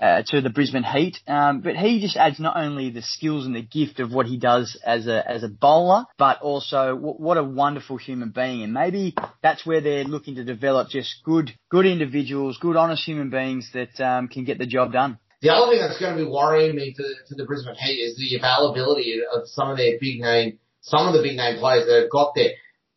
uh, to the Brisbane Heat. Um, but he just adds not only the skills and the gift of what he does as a as a bowler, but also w- what a wonderful human being. And maybe that's where they're looking to develop just good good individuals, good honest human beings that um, can get the job done. The other thing that's going to be worrying me for the, for the Brisbane Heat is the availability of some of their big name, some of the big name players that have got there.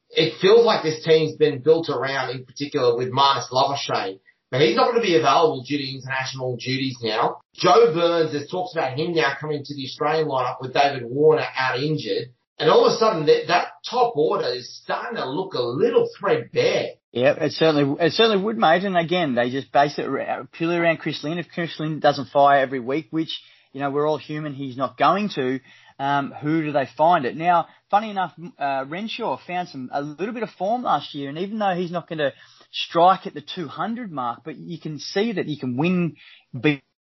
It feels like this team's been built around, in particular with Marnus Labuschagne, but he's not going to be available due to international duties now. Joe Burns, there's talks about him now coming to the Australian lineup with David Warner out injured. And all of a sudden, that, that top order is starting to look a little threadbare. Yeah, it certainly it certainly would, mate. And again, they just base it purely around Chris Lynn. If Chris Lynn doesn't fire every week, which you know we're all human, he's not going to. Um, who do they find it? Now, funny enough, uh, Renshaw found some a little bit of form last year, and even though he's not going to strike at the 200 mark, but you can see that you can win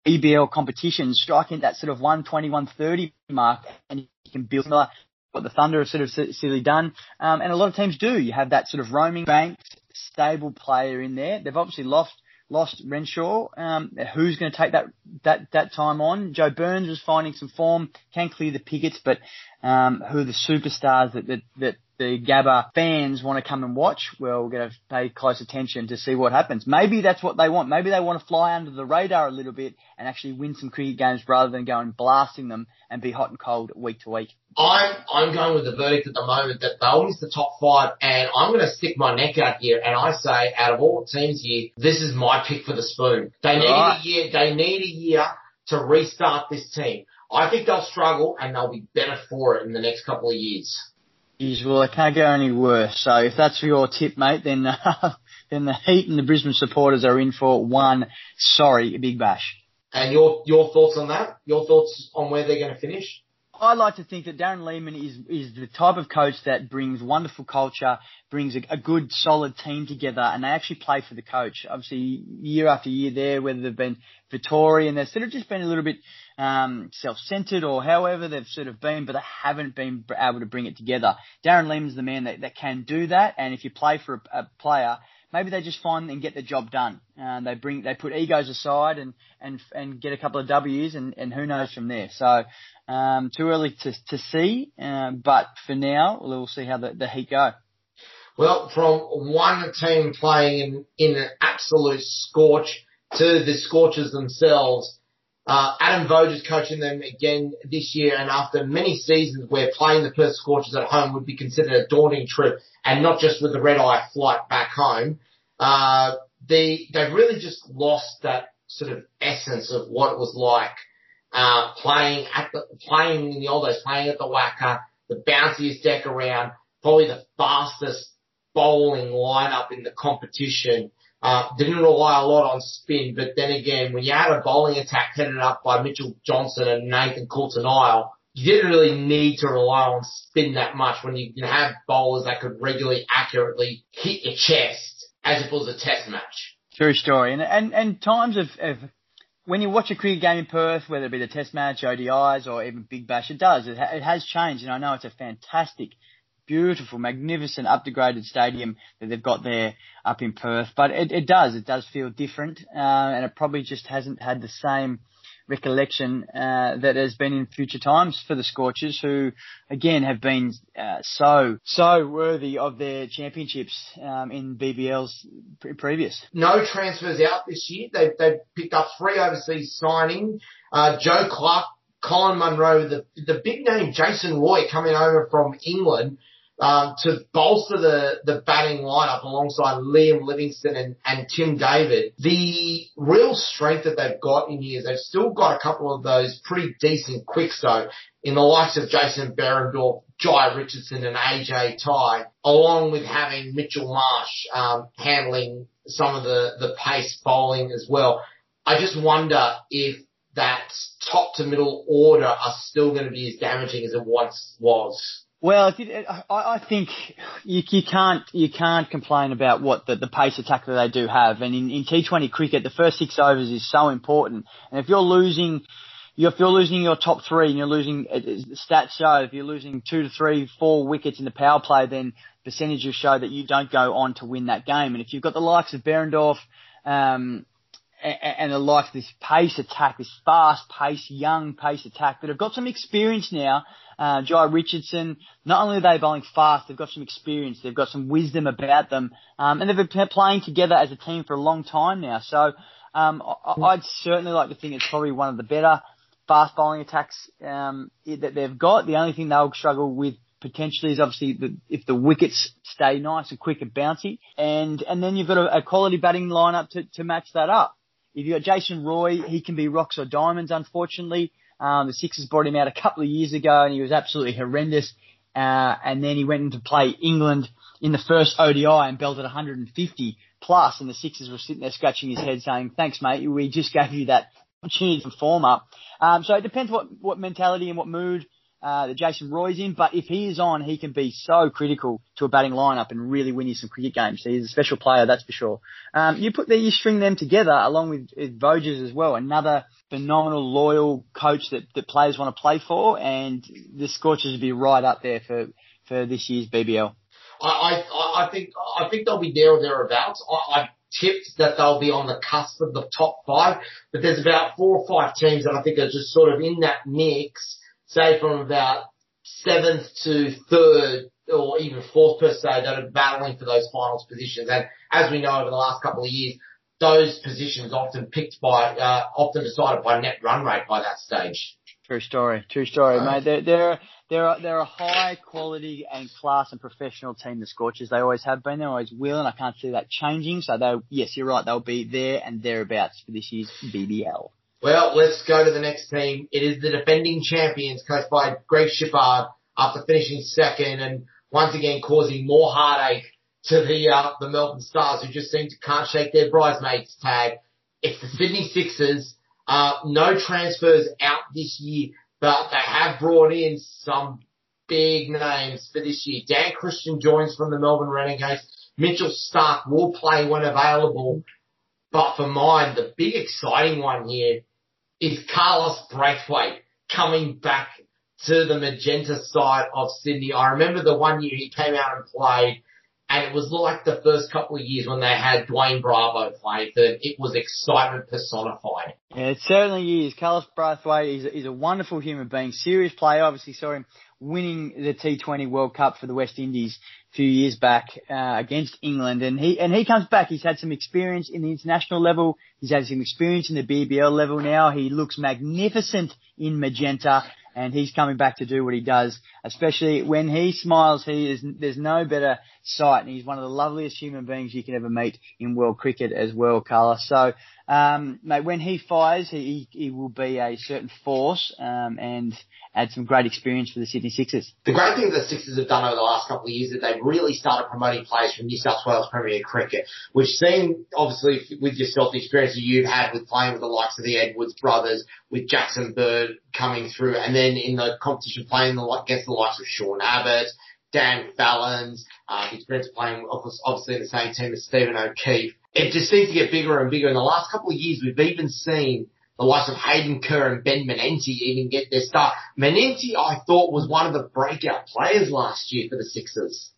BBL competitions, striking that sort of 120, 130 mark, and you can build similar what the Thunder have sort of silly done, um, and a lot of teams do. You have that sort of roaming banked, stable player in there. They've obviously lost lost Renshaw. Um, who's going to take that that that time on? Joe Burns was finding some form, can clear the pickets, but um, who are the superstars that that, that the Gabba fans want to come and watch? Well, we're going to pay close attention to see what happens. Maybe that's what they want. Maybe they want to fly under the radar a little bit and actually win some cricket games rather than going blasting them and be hot and cold week to week. I'm I'm going with the verdict at the moment that they'll miss the top five, and I'm going to stick my neck out here, and I say, out of all teams here, this is my pick for the spoon. They need Right. a year. They need a year to restart this team. I think they'll struggle, and they'll be better for it in the next couple of years. Geez, well, it can't go any worse. So if that's your tip, mate, then uh, then the Heat and the Brisbane supporters are in for one sorry big bash. And your your thoughts on that? Your thoughts on where they're going to finish? I like to think that Darren Lehmann is is the type of coach that brings wonderful culture, brings a, a good solid team together, and they actually play for the coach. Obviously, year after year there, whether they've been Vettori and they've sort of just been a little bit um, self-centered or however they've sort of been, but they haven't been able to bring it together. Darren Lehmann's the man that, that can do that, and if you play for a, a player maybe they just find and get the job done. Uh, they bring, they put egos aside and, and, and get a couple of W's and, and who knows from there. So, um, too early to, to see, um, but for now, we'll see how the, the Heat go. Well, from one team playing in, in an absolute scorch to the Scorchers themselves, uh, Adam Voges coaching them again this year, and after many seasons where playing the Perth Scorchers at home would be considered a daunting trip, and not just with the red eye flight back home, uh, they they've really just lost that sort of essence of what it was like uh, playing at the playing in the old days, playing at the WACA, the bounciest deck around, probably the fastest bowling lineup in the competition. Uh, didn't rely a lot on spin, but then again, when you had a bowling attack headed up by Mitchell Johnson and Nathan Coulter-Nile, you didn't really need to rely on spin that much when you can have bowlers that could regularly, accurately hit your chest as if it was a test match. True story. And, and, and times of, of when you watch a cricket game in Perth, whether it be the Test match, ODIs, or even Big Bash, it does. It, ha- it has changed, and I know it's a fantastic beautiful, magnificent, upgraded stadium that they've got there up in Perth. But it, it does, it does feel different, uh, and it probably just hasn't had the same recollection uh, that has been in future times for the Scorchers, who again have been uh, so so worthy of their championships um, in BBL's pre- previous. No transfers out this year. They've they've picked up three overseas signing. Uh, Joe Clarke, Colin Munro, the the big name Jason Roy coming over from England um, to bolster the, the batting lineup alongside Liam Livingstone and, and Tim David. The real strength that they've got in here is they've still got a couple of those pretty decent quicks though, in the likes of Jason Behrendorff, Jhye Richardson and AJ Tye, along with having Mitchell Marsh um, handling some of the, the pace bowling as well. I just wonder if that top to middle order are still going to be as damaging as it once was. Well, I think you, you can't you can't complain about what the, the pace attack that they do have, and in, in T20 cricket, the first six overs is so important. And if you're losing, if you're losing your top three, and you're losing the stats show, if you're losing two to three, four wickets in the power play, then percentages show that you don't go on to win that game. And if you've got the likes of Behrendorff, um, and the like this pace attack, this fast pace, young pace attack that have got some experience now. Uh, Jhye Richardson, not only are they bowling fast, they've got some experience, they've got some wisdom about them, um, and they've been playing together as a team for a long time now. So, um, I'd certainly like to think it's probably one of the better fast bowling attacks, um, that they've got. The only thing they'll struggle with potentially is obviously the, if the wickets stay nice and quick and bouncy, and and then you've got a, a quality batting lineup to to match that up. If you've got Jason Roy, he can be rocks or diamonds, unfortunately. Um, the Sixers brought him out a couple of years ago and he was absolutely horrendous. Uh, and then he went in to play England in the first ODI and belted 150 plus, and the Sixers were sitting there scratching his head saying, "Thanks, mate. We just gave you that opportunity to form up." Um, so it depends what what mentality and what mood uh, that Jason Roy's in, but if he is on, he can be so critical to a batting lineup and really win you some cricket games. So he's a special player, that's for sure. Um, you put the, you string them together along with, with Voges as well, another phenomenal, loyal coach that, that players want to play for, and the Scorchers would be right up there for, for this year's BBL. I, I, I think, I think they'll be there or thereabouts. I, I tipped that they'll be on the cusp of the top five, but there's about four or five teams that I think are just sort of in that mix say from about seventh to third or even fourth per se that are battling for those finals positions. And as we know over the last couple of years, those positions often picked by, uh, often decided by net run rate by that stage. True story. True story, uh, mate. They're, they're, they're, they're a high quality and class and professional team, the Scorchers. They always have been. They always will, and I can't see that changing. So they, yes, you're right. They'll be there and thereabouts for this year's BBL. Well, let's go to the next team. It is the defending champions coached by Greg Shipperd after finishing second and once again causing more heartache to the, uh, the Melbourne Stars who just seem to can't shake their bridesmaids tag. It's the Sydney Sixers. Uh, no transfers out this year, but they have brought in some big names for this year. Dan Christian joins from the Melbourne Renegades. Mitchell Starc will play when available. But for mine, the big exciting one here is Carlos Brathwaite coming back to the magenta side of Sydney. I remember the one year he came out and played and it was like the first couple of years when they had Dwayne Bravo playing third. It was excitement personified. Yeah, it certainly is. Carlos Brathwaite is, is a wonderful human being, serious player. Obviously saw him winning the T20 World Cup for the West Indies few years back uh, against England, and he and he comes back. He's had some experience in the international level. He's had some experience in the BBL level now. He looks magnificent in magenta and he's coming back to do what he does, especially when he smiles. He is, there's no better sight and he's one of the loveliest human beings you can ever meet in world cricket as well, Carlos. So, um, mate, when he fires, he, he will be a certain force, um, and add some great experience for the Sydney Sixers. The great thing the Sixers have done over the last couple of years is that they've really started promoting players from New South Wales Premier Cricket. We've seen, obviously, with yourself, the experience that you've had with playing with the likes of the Edwards brothers, with Jackson Bird coming through, and then in the competition playing against the likes of Sean Abbott, Dan Fallins, uh, experience playing obviously in the same team as Stephen O'Keefe. It just seems to get bigger and bigger. In the last couple of years, we've even seen the likes of Hayden Kerr and Ben Manenti even get their start. Manenti, I thought, was one of the breakout players last year for the Sixers.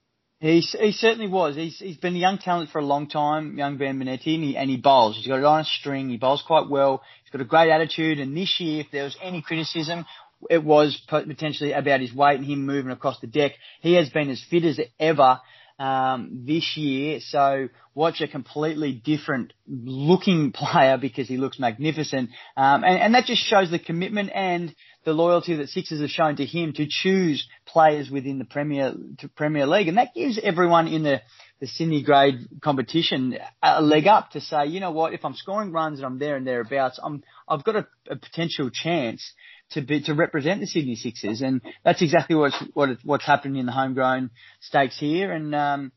He, he certainly was. He's, he's been a young talent for a long time, young Ben Manenti, and he, and he bowls. He's got it on a string. He bowls quite well. He's got a great attitude. And this year, if there was any criticism, it was potentially about his weight and him moving across the deck. He has been as fit as ever um, this year. So watch a completely different looking player because he looks magnificent. Um, and, and that just shows the commitment and the loyalty that Sixers have shown to him to choose players within the Premier to Premier League, and that gives everyone in the the Sydney grade competition a leg up to say, you know what, if I'm scoring runs and I'm there and thereabouts, I'm I've got a, a potential chance to be, to represent the Sydney Sixers, and that's exactly what's what what's happening in the homegrown stakes here. And um,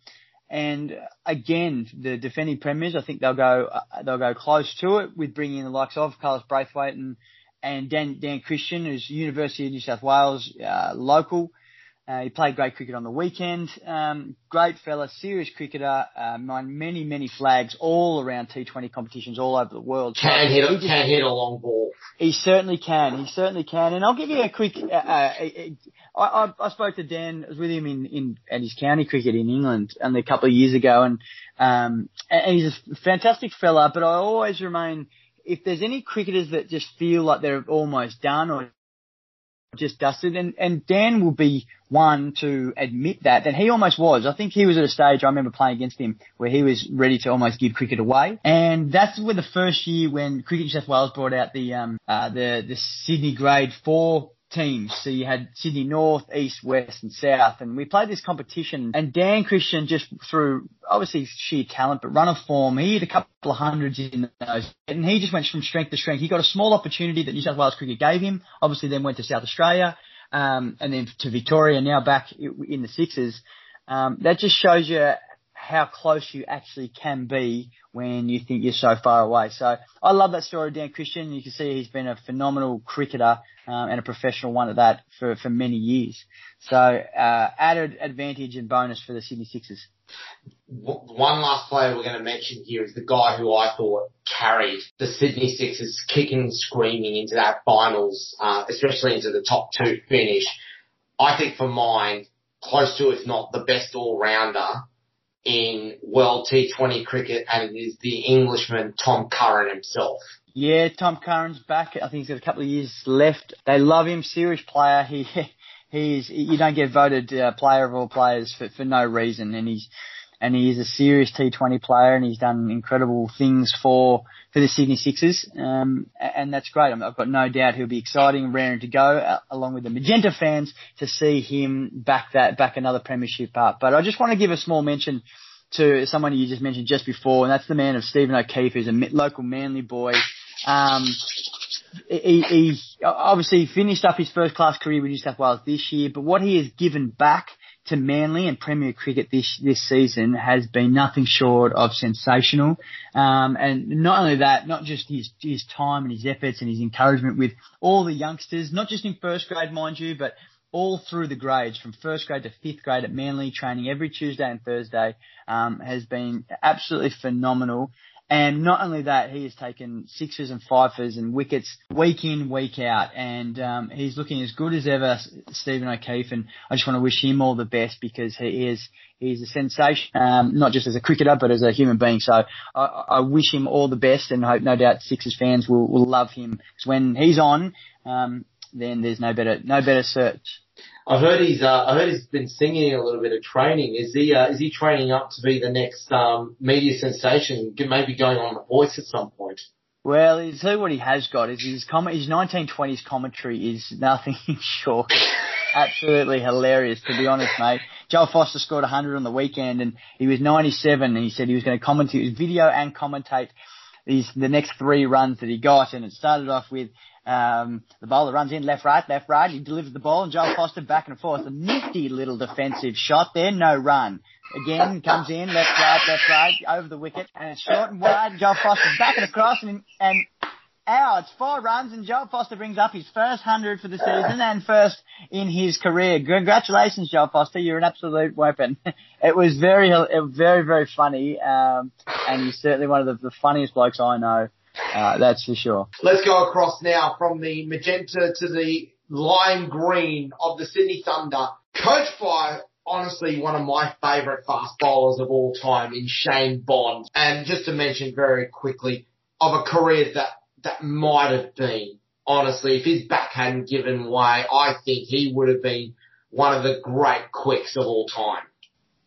and again, the defending premiers, I think they'll go uh, they'll go close to it with bringing in the likes of Carlos Brathwaite and and Dan Dan Christian, who's University of New South Wales uh, local. Uh, he played great cricket on the weekend. Um, great fella, serious cricketer, uh, won many, many flags all around T20 competitions all over the world. Can so hit, can hit a long ball. He certainly can. He certainly can. And I'll give you a quick. Uh, uh, I, I, I spoke to Dan. I was with him in, in at his county cricket in England only a couple of years ago, and um, and he's a fantastic fella. But I always remain. If there's any cricketers that just feel like they're almost done or just dusted. And, and Dan will be one to admit that, that he almost was. I think he was at a stage, I remember playing against him, where he was ready to almost give cricket away. And that's where the first year when Cricket New South Wales brought out the, um, uh, the, the Sydney grade four teams. So you had Sydney North, East, West and South and we played this competition and Dan Christian just through obviously sheer talent but run of form, he had a couple of hundreds in those and he just went from strength to strength. He got a small opportunity that New South Wales Cricket gave him, obviously then went to South Australia um, and then to Victoria, now back in the sixes. Um, that just shows you how close you actually can be when you think you're so far away. So I love that story Dan Christian. You can see he's been a phenomenal cricketer um, and a professional one at that for, for many years. So uh, added advantage and bonus for the Sydney Sixers. One last player we're going to mention here is the guy who I thought carried the Sydney Sixers kicking screaming into that finals, uh, especially into the top two finish. I think for mine, close to if not the best all rounder in World T20 cricket, and it is the Englishman Tom Curran himself. Yeah, Tom Curran's back. I think he's got a couple of years left. They love him, serious player. He he's you don't get voted uh, player of all players for for no reason, and he's and he is a serious T20 player, and he's done incredible things for for the Sydney Sixers, um, and that's great. I've got no doubt he'll be exciting and raring to go, uh, along with the Magenta fans, to see him back that back another premiership up. But I just want to give a small mention to someone you just mentioned just before, and that's the man of Stephen O'Keefe, who's a local Manly boy. Um, he, he obviously finished up his first class career with New South Wales this year, but what he has given back to Manly and Premier Cricket this this season has been nothing short of sensational. Um, and not only that, not just his his time and his efforts and his encouragement with all the youngsters, not just in first grade, mind you, but all through the grades, from first grade to fifth grade at Manly, training every Tuesday and Thursday, um, has been absolutely phenomenal. And not only that, he has taken sixes and fifers and wickets week in, week out. And um, he's looking as good as ever, Stephen O'Keefe. And I just want to wish him all the best because he is he's a sensation, um, not just as a cricketer, but as a human being. So I, I wish him all the best and hope no doubt Sixers fans will, will love him. Because when he's on, um, then there's no better no better search. I heard he's uh, I heard he's been singing a little bit of training. Is he uh, is he training up to be the next um, media sensation? Maybe going on the Voice at some point. Well, you see what he has got is his com- his 1920s commentary is nothing short. Absolutely hilarious, to be honest, mate. Joel Foster scored 100 on the weekend, and he was 97, and he said he was going to commentate, his video and commentate these the next three runs that he got, and it started off with um, the bowler runs in left, right, left, right. He delivers the ball, and Joel Foster back and forth. A nifty little defensive shot there, no run. Again, comes in left, right, left, right, over the wicket, and it's short and wide. Joel Foster back and across, and, and out. It's four runs, and Joel Foster brings up his first hundred for the season and first in his career. Congratulations, Joel Foster. You're an absolute weapon. It was very, very, very funny, um, and he's certainly one of the, the funniest blokes I know. Uh, that's for sure. Let's go across now from the magenta to the lime green of the Sydney Thunder, Coach by honestly one of my favourite fast bowlers of all time in Shane Bond. And just to mention very quickly, of a career that, that might have been, honestly, if his back hadn't given way, I think he would have been one of the great quicks of all time.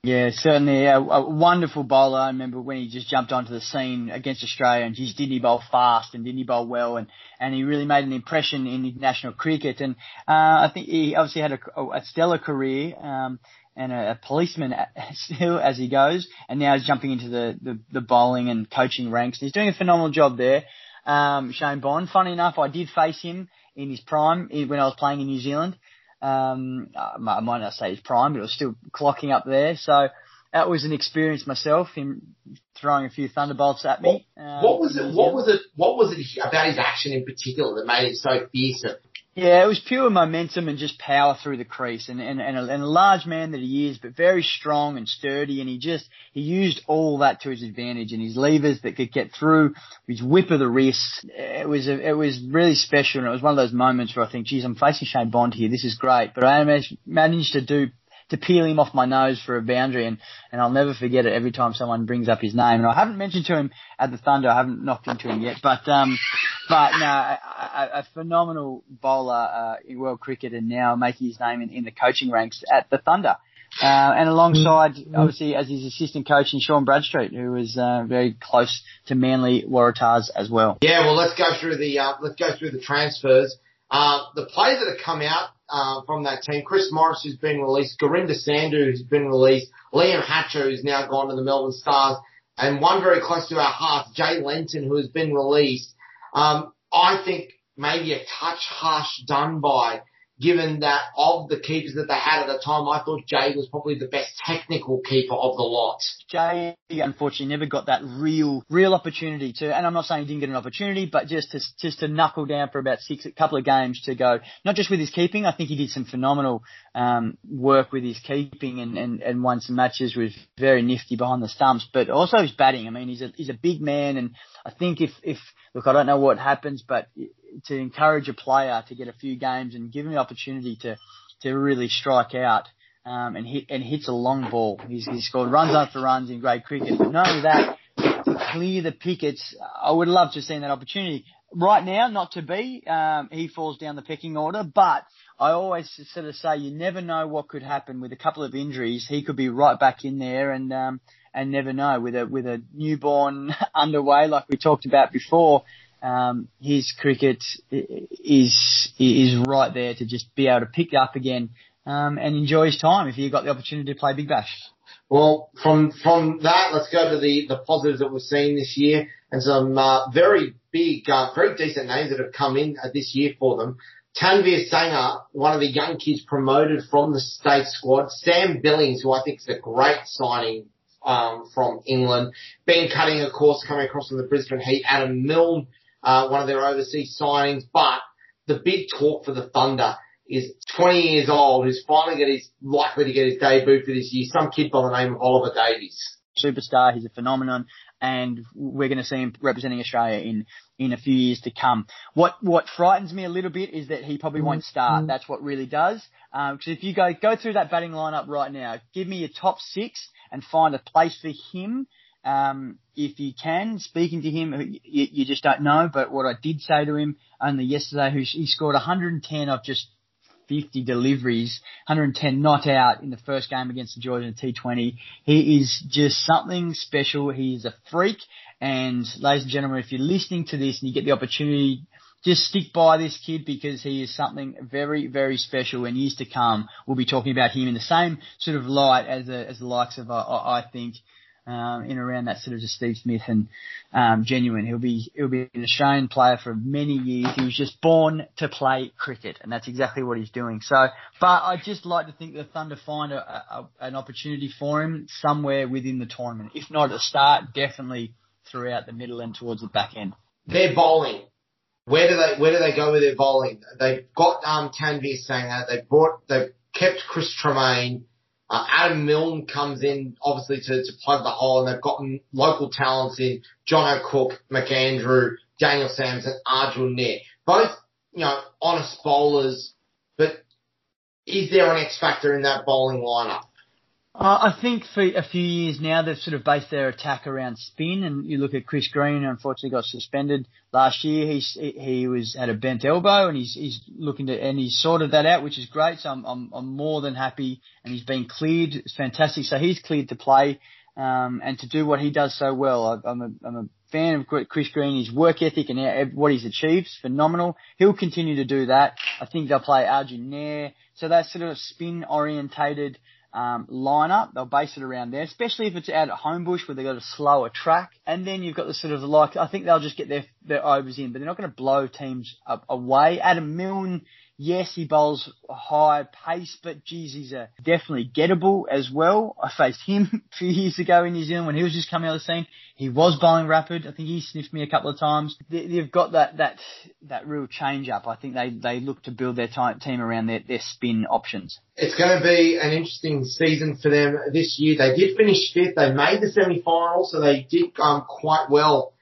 Yeah, certainly a, a, wonderful bowler. I remember when he just jumped onto the scene against Australia and geez, didn't he bowl fast and didn't he bowl well and, and he really made an impression in international cricket and, uh, I think he obviously had a, a stellar career, um, and a, a policeman still as he goes and now he's jumping into the, the, the bowling and coaching ranks. He's doing a phenomenal job there. Um, Shane Bond. Funny enough, I did face him in his prime when I was playing in New Zealand. Um, I might not say his prime, but it was still clocking up there. So that was an experience myself, him throwing a few thunderbolts at me. What, um, what was it? What was it? What was it about his action in particular that made it so fearsome? Yeah, it was pure momentum and just power through the crease, and and and a, and a large man that he is, but very strong and sturdy, and he just he used all that to his advantage, and his levers that could get through, his whip of the wrist. It was a, it was really special, and it was one of those moments where I think, geez, I'm facing Shane Bond here. This is great, but I managed to do to peel him off my nose for a boundary, and, and I'll never forget it every time someone brings up his name. And I haven't mentioned to him at the Thunder, I haven't knocked into him yet, but um, but no, a, a phenomenal bowler uh, in world cricket, and now making his name in, in the coaching ranks at the Thunder. Uh, and alongside, obviously, as his assistant coach in Shawn Bradstreet, who was uh, very close to Manly Waratahs as well. Yeah, well, let's go through the uh, let's go through the transfers. Uh, the players that have come out uh, from that team. Chris Morris, who's been released, Gurinder Sandhu, who's been released, Liam Hatcher, who's now gone to the Melbourne Stars, and one very close to our hearts, Jay Lenton, who has been released. Um, I think maybe a touch harsh done by given that of the keepers that they had at the time, I thought Jay was probably the best technical keeper of the lot. Jay, unfortunately, never got that real, real opportunity to, and I'm not saying he didn't get an opportunity, but just to, just to knuckle down for about six, a couple of games to go, not just with his keeping, I think he did some phenomenal, um, work with his keeping and, and, and won some matches with very nifty behind the stumps, but also his batting. I mean, he's a, he's a big man and I think if, if, look, I don't know what happens, but to encourage a player to get a few games and give him the opportunity to to really strike out um, and hit and hits a long ball. He's, he's scored runs after runs in great cricket, but not only that, to clear the pickets, I would love to have seen that opportunity. Right now, not to be. Um, he falls down the pecking order, but I always sort of say you never know what could happen with a couple of injuries. He could be right back in there and um, and never know with a with a newborn underway like we talked about before um, his cricket is is right there to just be able to pick up again um, and enjoy his time if he got the opportunity to play Big Bash. Well, from from that, let's go to the the positives that we've seen this year and some uh, very big, uh, very decent names that have come in uh, this year for them. Tanveer Sangha, one of the young kids promoted from the state squad. Sam Billings, who I think is a great signing um, from England. Ben Cutting, of course, coming across from the Brisbane Heat. Adam Milne, uh, one of their overseas signings. But the big talk for the Thunder is 20 years old, who's finally get his, likely to get his debut for this year, some kid by the name of Oliver Davies. superstar. He's a phenomenon, and we're going to see him representing Australia in in a few years to come. What what frightens me a little bit is that he probably won't start. That's what really does. Because um, if you go go through that batting lineup right now, give me your top six and find a place for him. Um, if you can, speaking to him, you, you just don't know. But what I did say to him only yesterday, who he scored 110 of just 50 deliveries, 110 not out in the first game against the Georgian T20. He is just something special. He is a freak. And ladies and gentlemen, if you're listening to this and you get the opportunity, just stick by this kid because he is something very, very special. In years to come, we'll be talking about him in the same sort of light as, as the likes of, uh, I think, um, in around that sort of just Steve Smith and um, genuine. He'll be he'll be an Australian player for many years. He was just born to play cricket, and that's exactly what he's doing. So, but I'd just like to think the Thunder find a, a, an opportunity for him somewhere within the tournament. If not at the start, definitely throughout the middle and towards the back end. Their bowling. Where do they where do they go with their bowling? They've got um Sangha. They brought they've kept Chris Tremain. Uh, Adam Milne comes in obviously to, to plug the hole, and they've gotten local talents in Jonathan Cook, McAndrew, Daniel Samson, Arjun Nair. Both, you know, honest bowlers, but is there an X factor in that bowling lineup? Uh, I think for a few years now they've sort of based their attack around spin, and you look at Chris Green, unfortunately got suspended last year. He's he was had a bent elbow, and he's he's looking to and he's sorted that out, which is great. So I'm I'm, I'm more than happy, and he's been cleared. It's fantastic. So he's cleared to play um, and to do what he does so well. I, I'm a I'm a fan of Chris Green. His work ethic and what he's achieved is phenomenal. He'll continue to do that. I think they'll play Arjun Nair. So that sort of spin orientated um, lineup. They'll base it around there, especially if it's out at Homebush where they've got a slower track. And then you've got the sort of like, I think they'll just get their, their overs in, but they're not going to blow teams away. Adam Milne Yes, he bowls high pace, but geez, he's a definitely gettable as well. I faced him a few years ago in New Zealand when he was just coming out of the scene. He was bowling rapid. I think he sniffed me a couple of times. They've got that that that real change up. I think they they look to build their team around their their spin options. It's going to be an interesting season for them this year. They did finish fifth. They made the semi-final, so they did um, quite well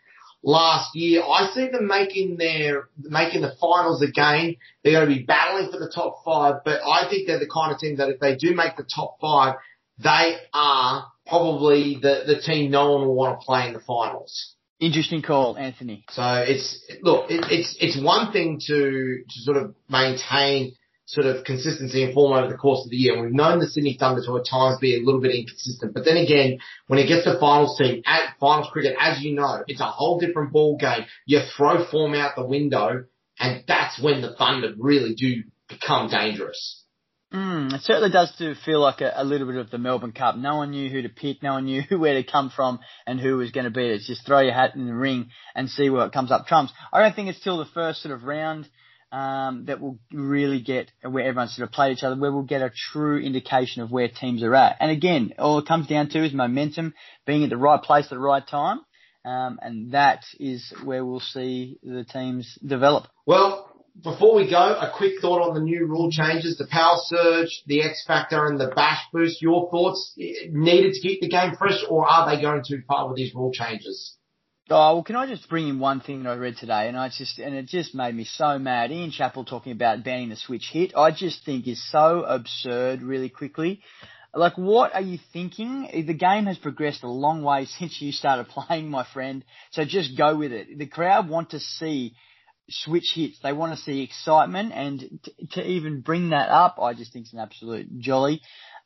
last year. I see them making their making the finals again. They're going to be battling for the top five, but I think they're the kind of team that if they do make the top five, they are probably the the team no one will want to play in the finals. Interesting call, Anthony. So it's look, it, it's it's one thing to to sort of maintain sort of consistency and form over the course of the year. We've known the Sydney Thunder to at times be a little bit inconsistent. But then again, when it gets to finals team, at finals cricket, as you know, it's a whole different ball game. You throw form out the window and that's when the Thunder really do become dangerous. Mm, it certainly does to feel like a, a, little bit of the Melbourne Cup. No one knew who to pick, no one knew where to come from and who was going to be it. Just throw your hat in the ring and see what comes up trumps. I don't think it's till the first sort of round um, that will really get where everyone sort of play each other, where we'll get a true indication of where teams are at. And again, all it comes down to is momentum, being at the right place at the right time. Um, and that is where we'll see the teams develop. Well, before we go, a quick thought on the new rule changes, the power surge, the X factor and the bash boost. Your thoughts needed to keep the game fresh or are they going too far with these rule changes? Oh, well, can I just bring in one thing that I read today, and I just and it just made me so mad. Ian Chappell talking about banning the switch hit, I just think is so absurd. Really quickly, like what are you thinking? The game has progressed a long way since you started playing, my friend. So just go with it. The crowd want to see switch hits. They want to see excitement, and t- to even bring that up, I just think it's an absolute jolly.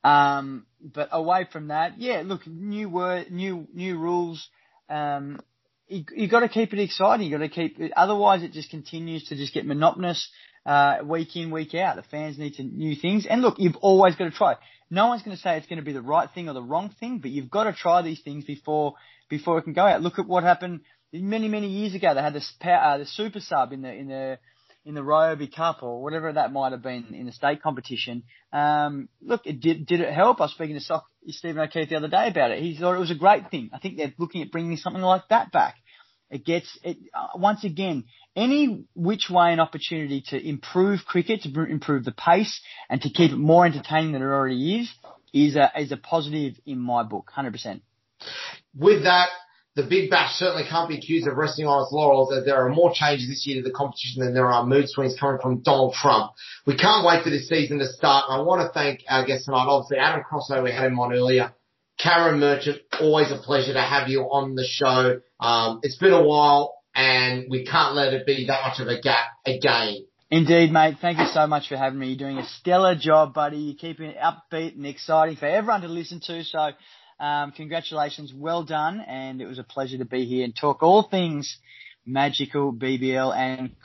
Um, but away from that, yeah, look, new word, new new rules. Um, you, you got to keep it exciting. You got to keep it. Otherwise, it just continues to just get monotonous uh, week in, week out. The fans need to new things. And look, you've always got to try. No one's going to say it's going to be the right thing or the wrong thing, but you've got to try these things before before it can go out. Look at what happened many many years ago. They had this uh, the super sub in the in the in the Ryobi Cup or whatever that might have been in the state competition. Um, look, it did, did it help? I was speaking to Stephen O'Keefe the other day about it. He thought it was a great thing. I think they're looking at bringing something like that back. It gets it uh, once again any which way an opportunity to improve cricket, to improve the pace, and to keep it more entertaining than it already is, is a is a positive in my book, hundred percent. With that, the Big Bash certainly can't be accused of resting on its laurels as there are more changes this year to the competition than there are mood swings coming from Donald Trump. We can't wait for this season to start. I want to thank our guest tonight, obviously Adam Crosthwaite, we had him on earlier. Cameron Merchant, always a pleasure to have you on the show. Um, it's been a while and we can't let it be that much of a gap again. Indeed, mate. Thank you so much for having me. You're doing a stellar job, buddy. You're keeping it upbeat and exciting for everyone to listen to. So, um, congratulations. Well done. And it was a pleasure to be here and talk all things magical, BBL and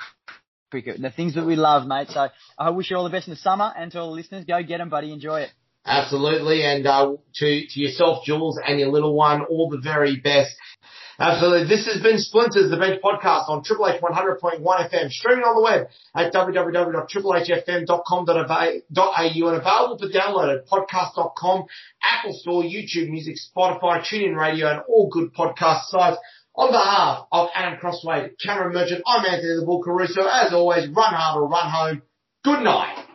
cricket. The things that we love, mate. So I wish you all the best in the summer and to all the listeners, go get them, buddy. Enjoy it. Absolutely. And, uh, to, to yourself, Jules, and your little one, all the very best. Absolutely. This has been Splinters, the Bench Podcast on Triple H 100.1 FM, streaming on the web at www.triplehfm.com.au and available for download at podcast.com, Apple Store, YouTube Music, Spotify, TuneIn Radio, and all good podcast sites. On behalf of Adam Crosthwaite, Cameron Merchant, I'm Anthony the Bull Caruso. As always, run hard or run home. Good night.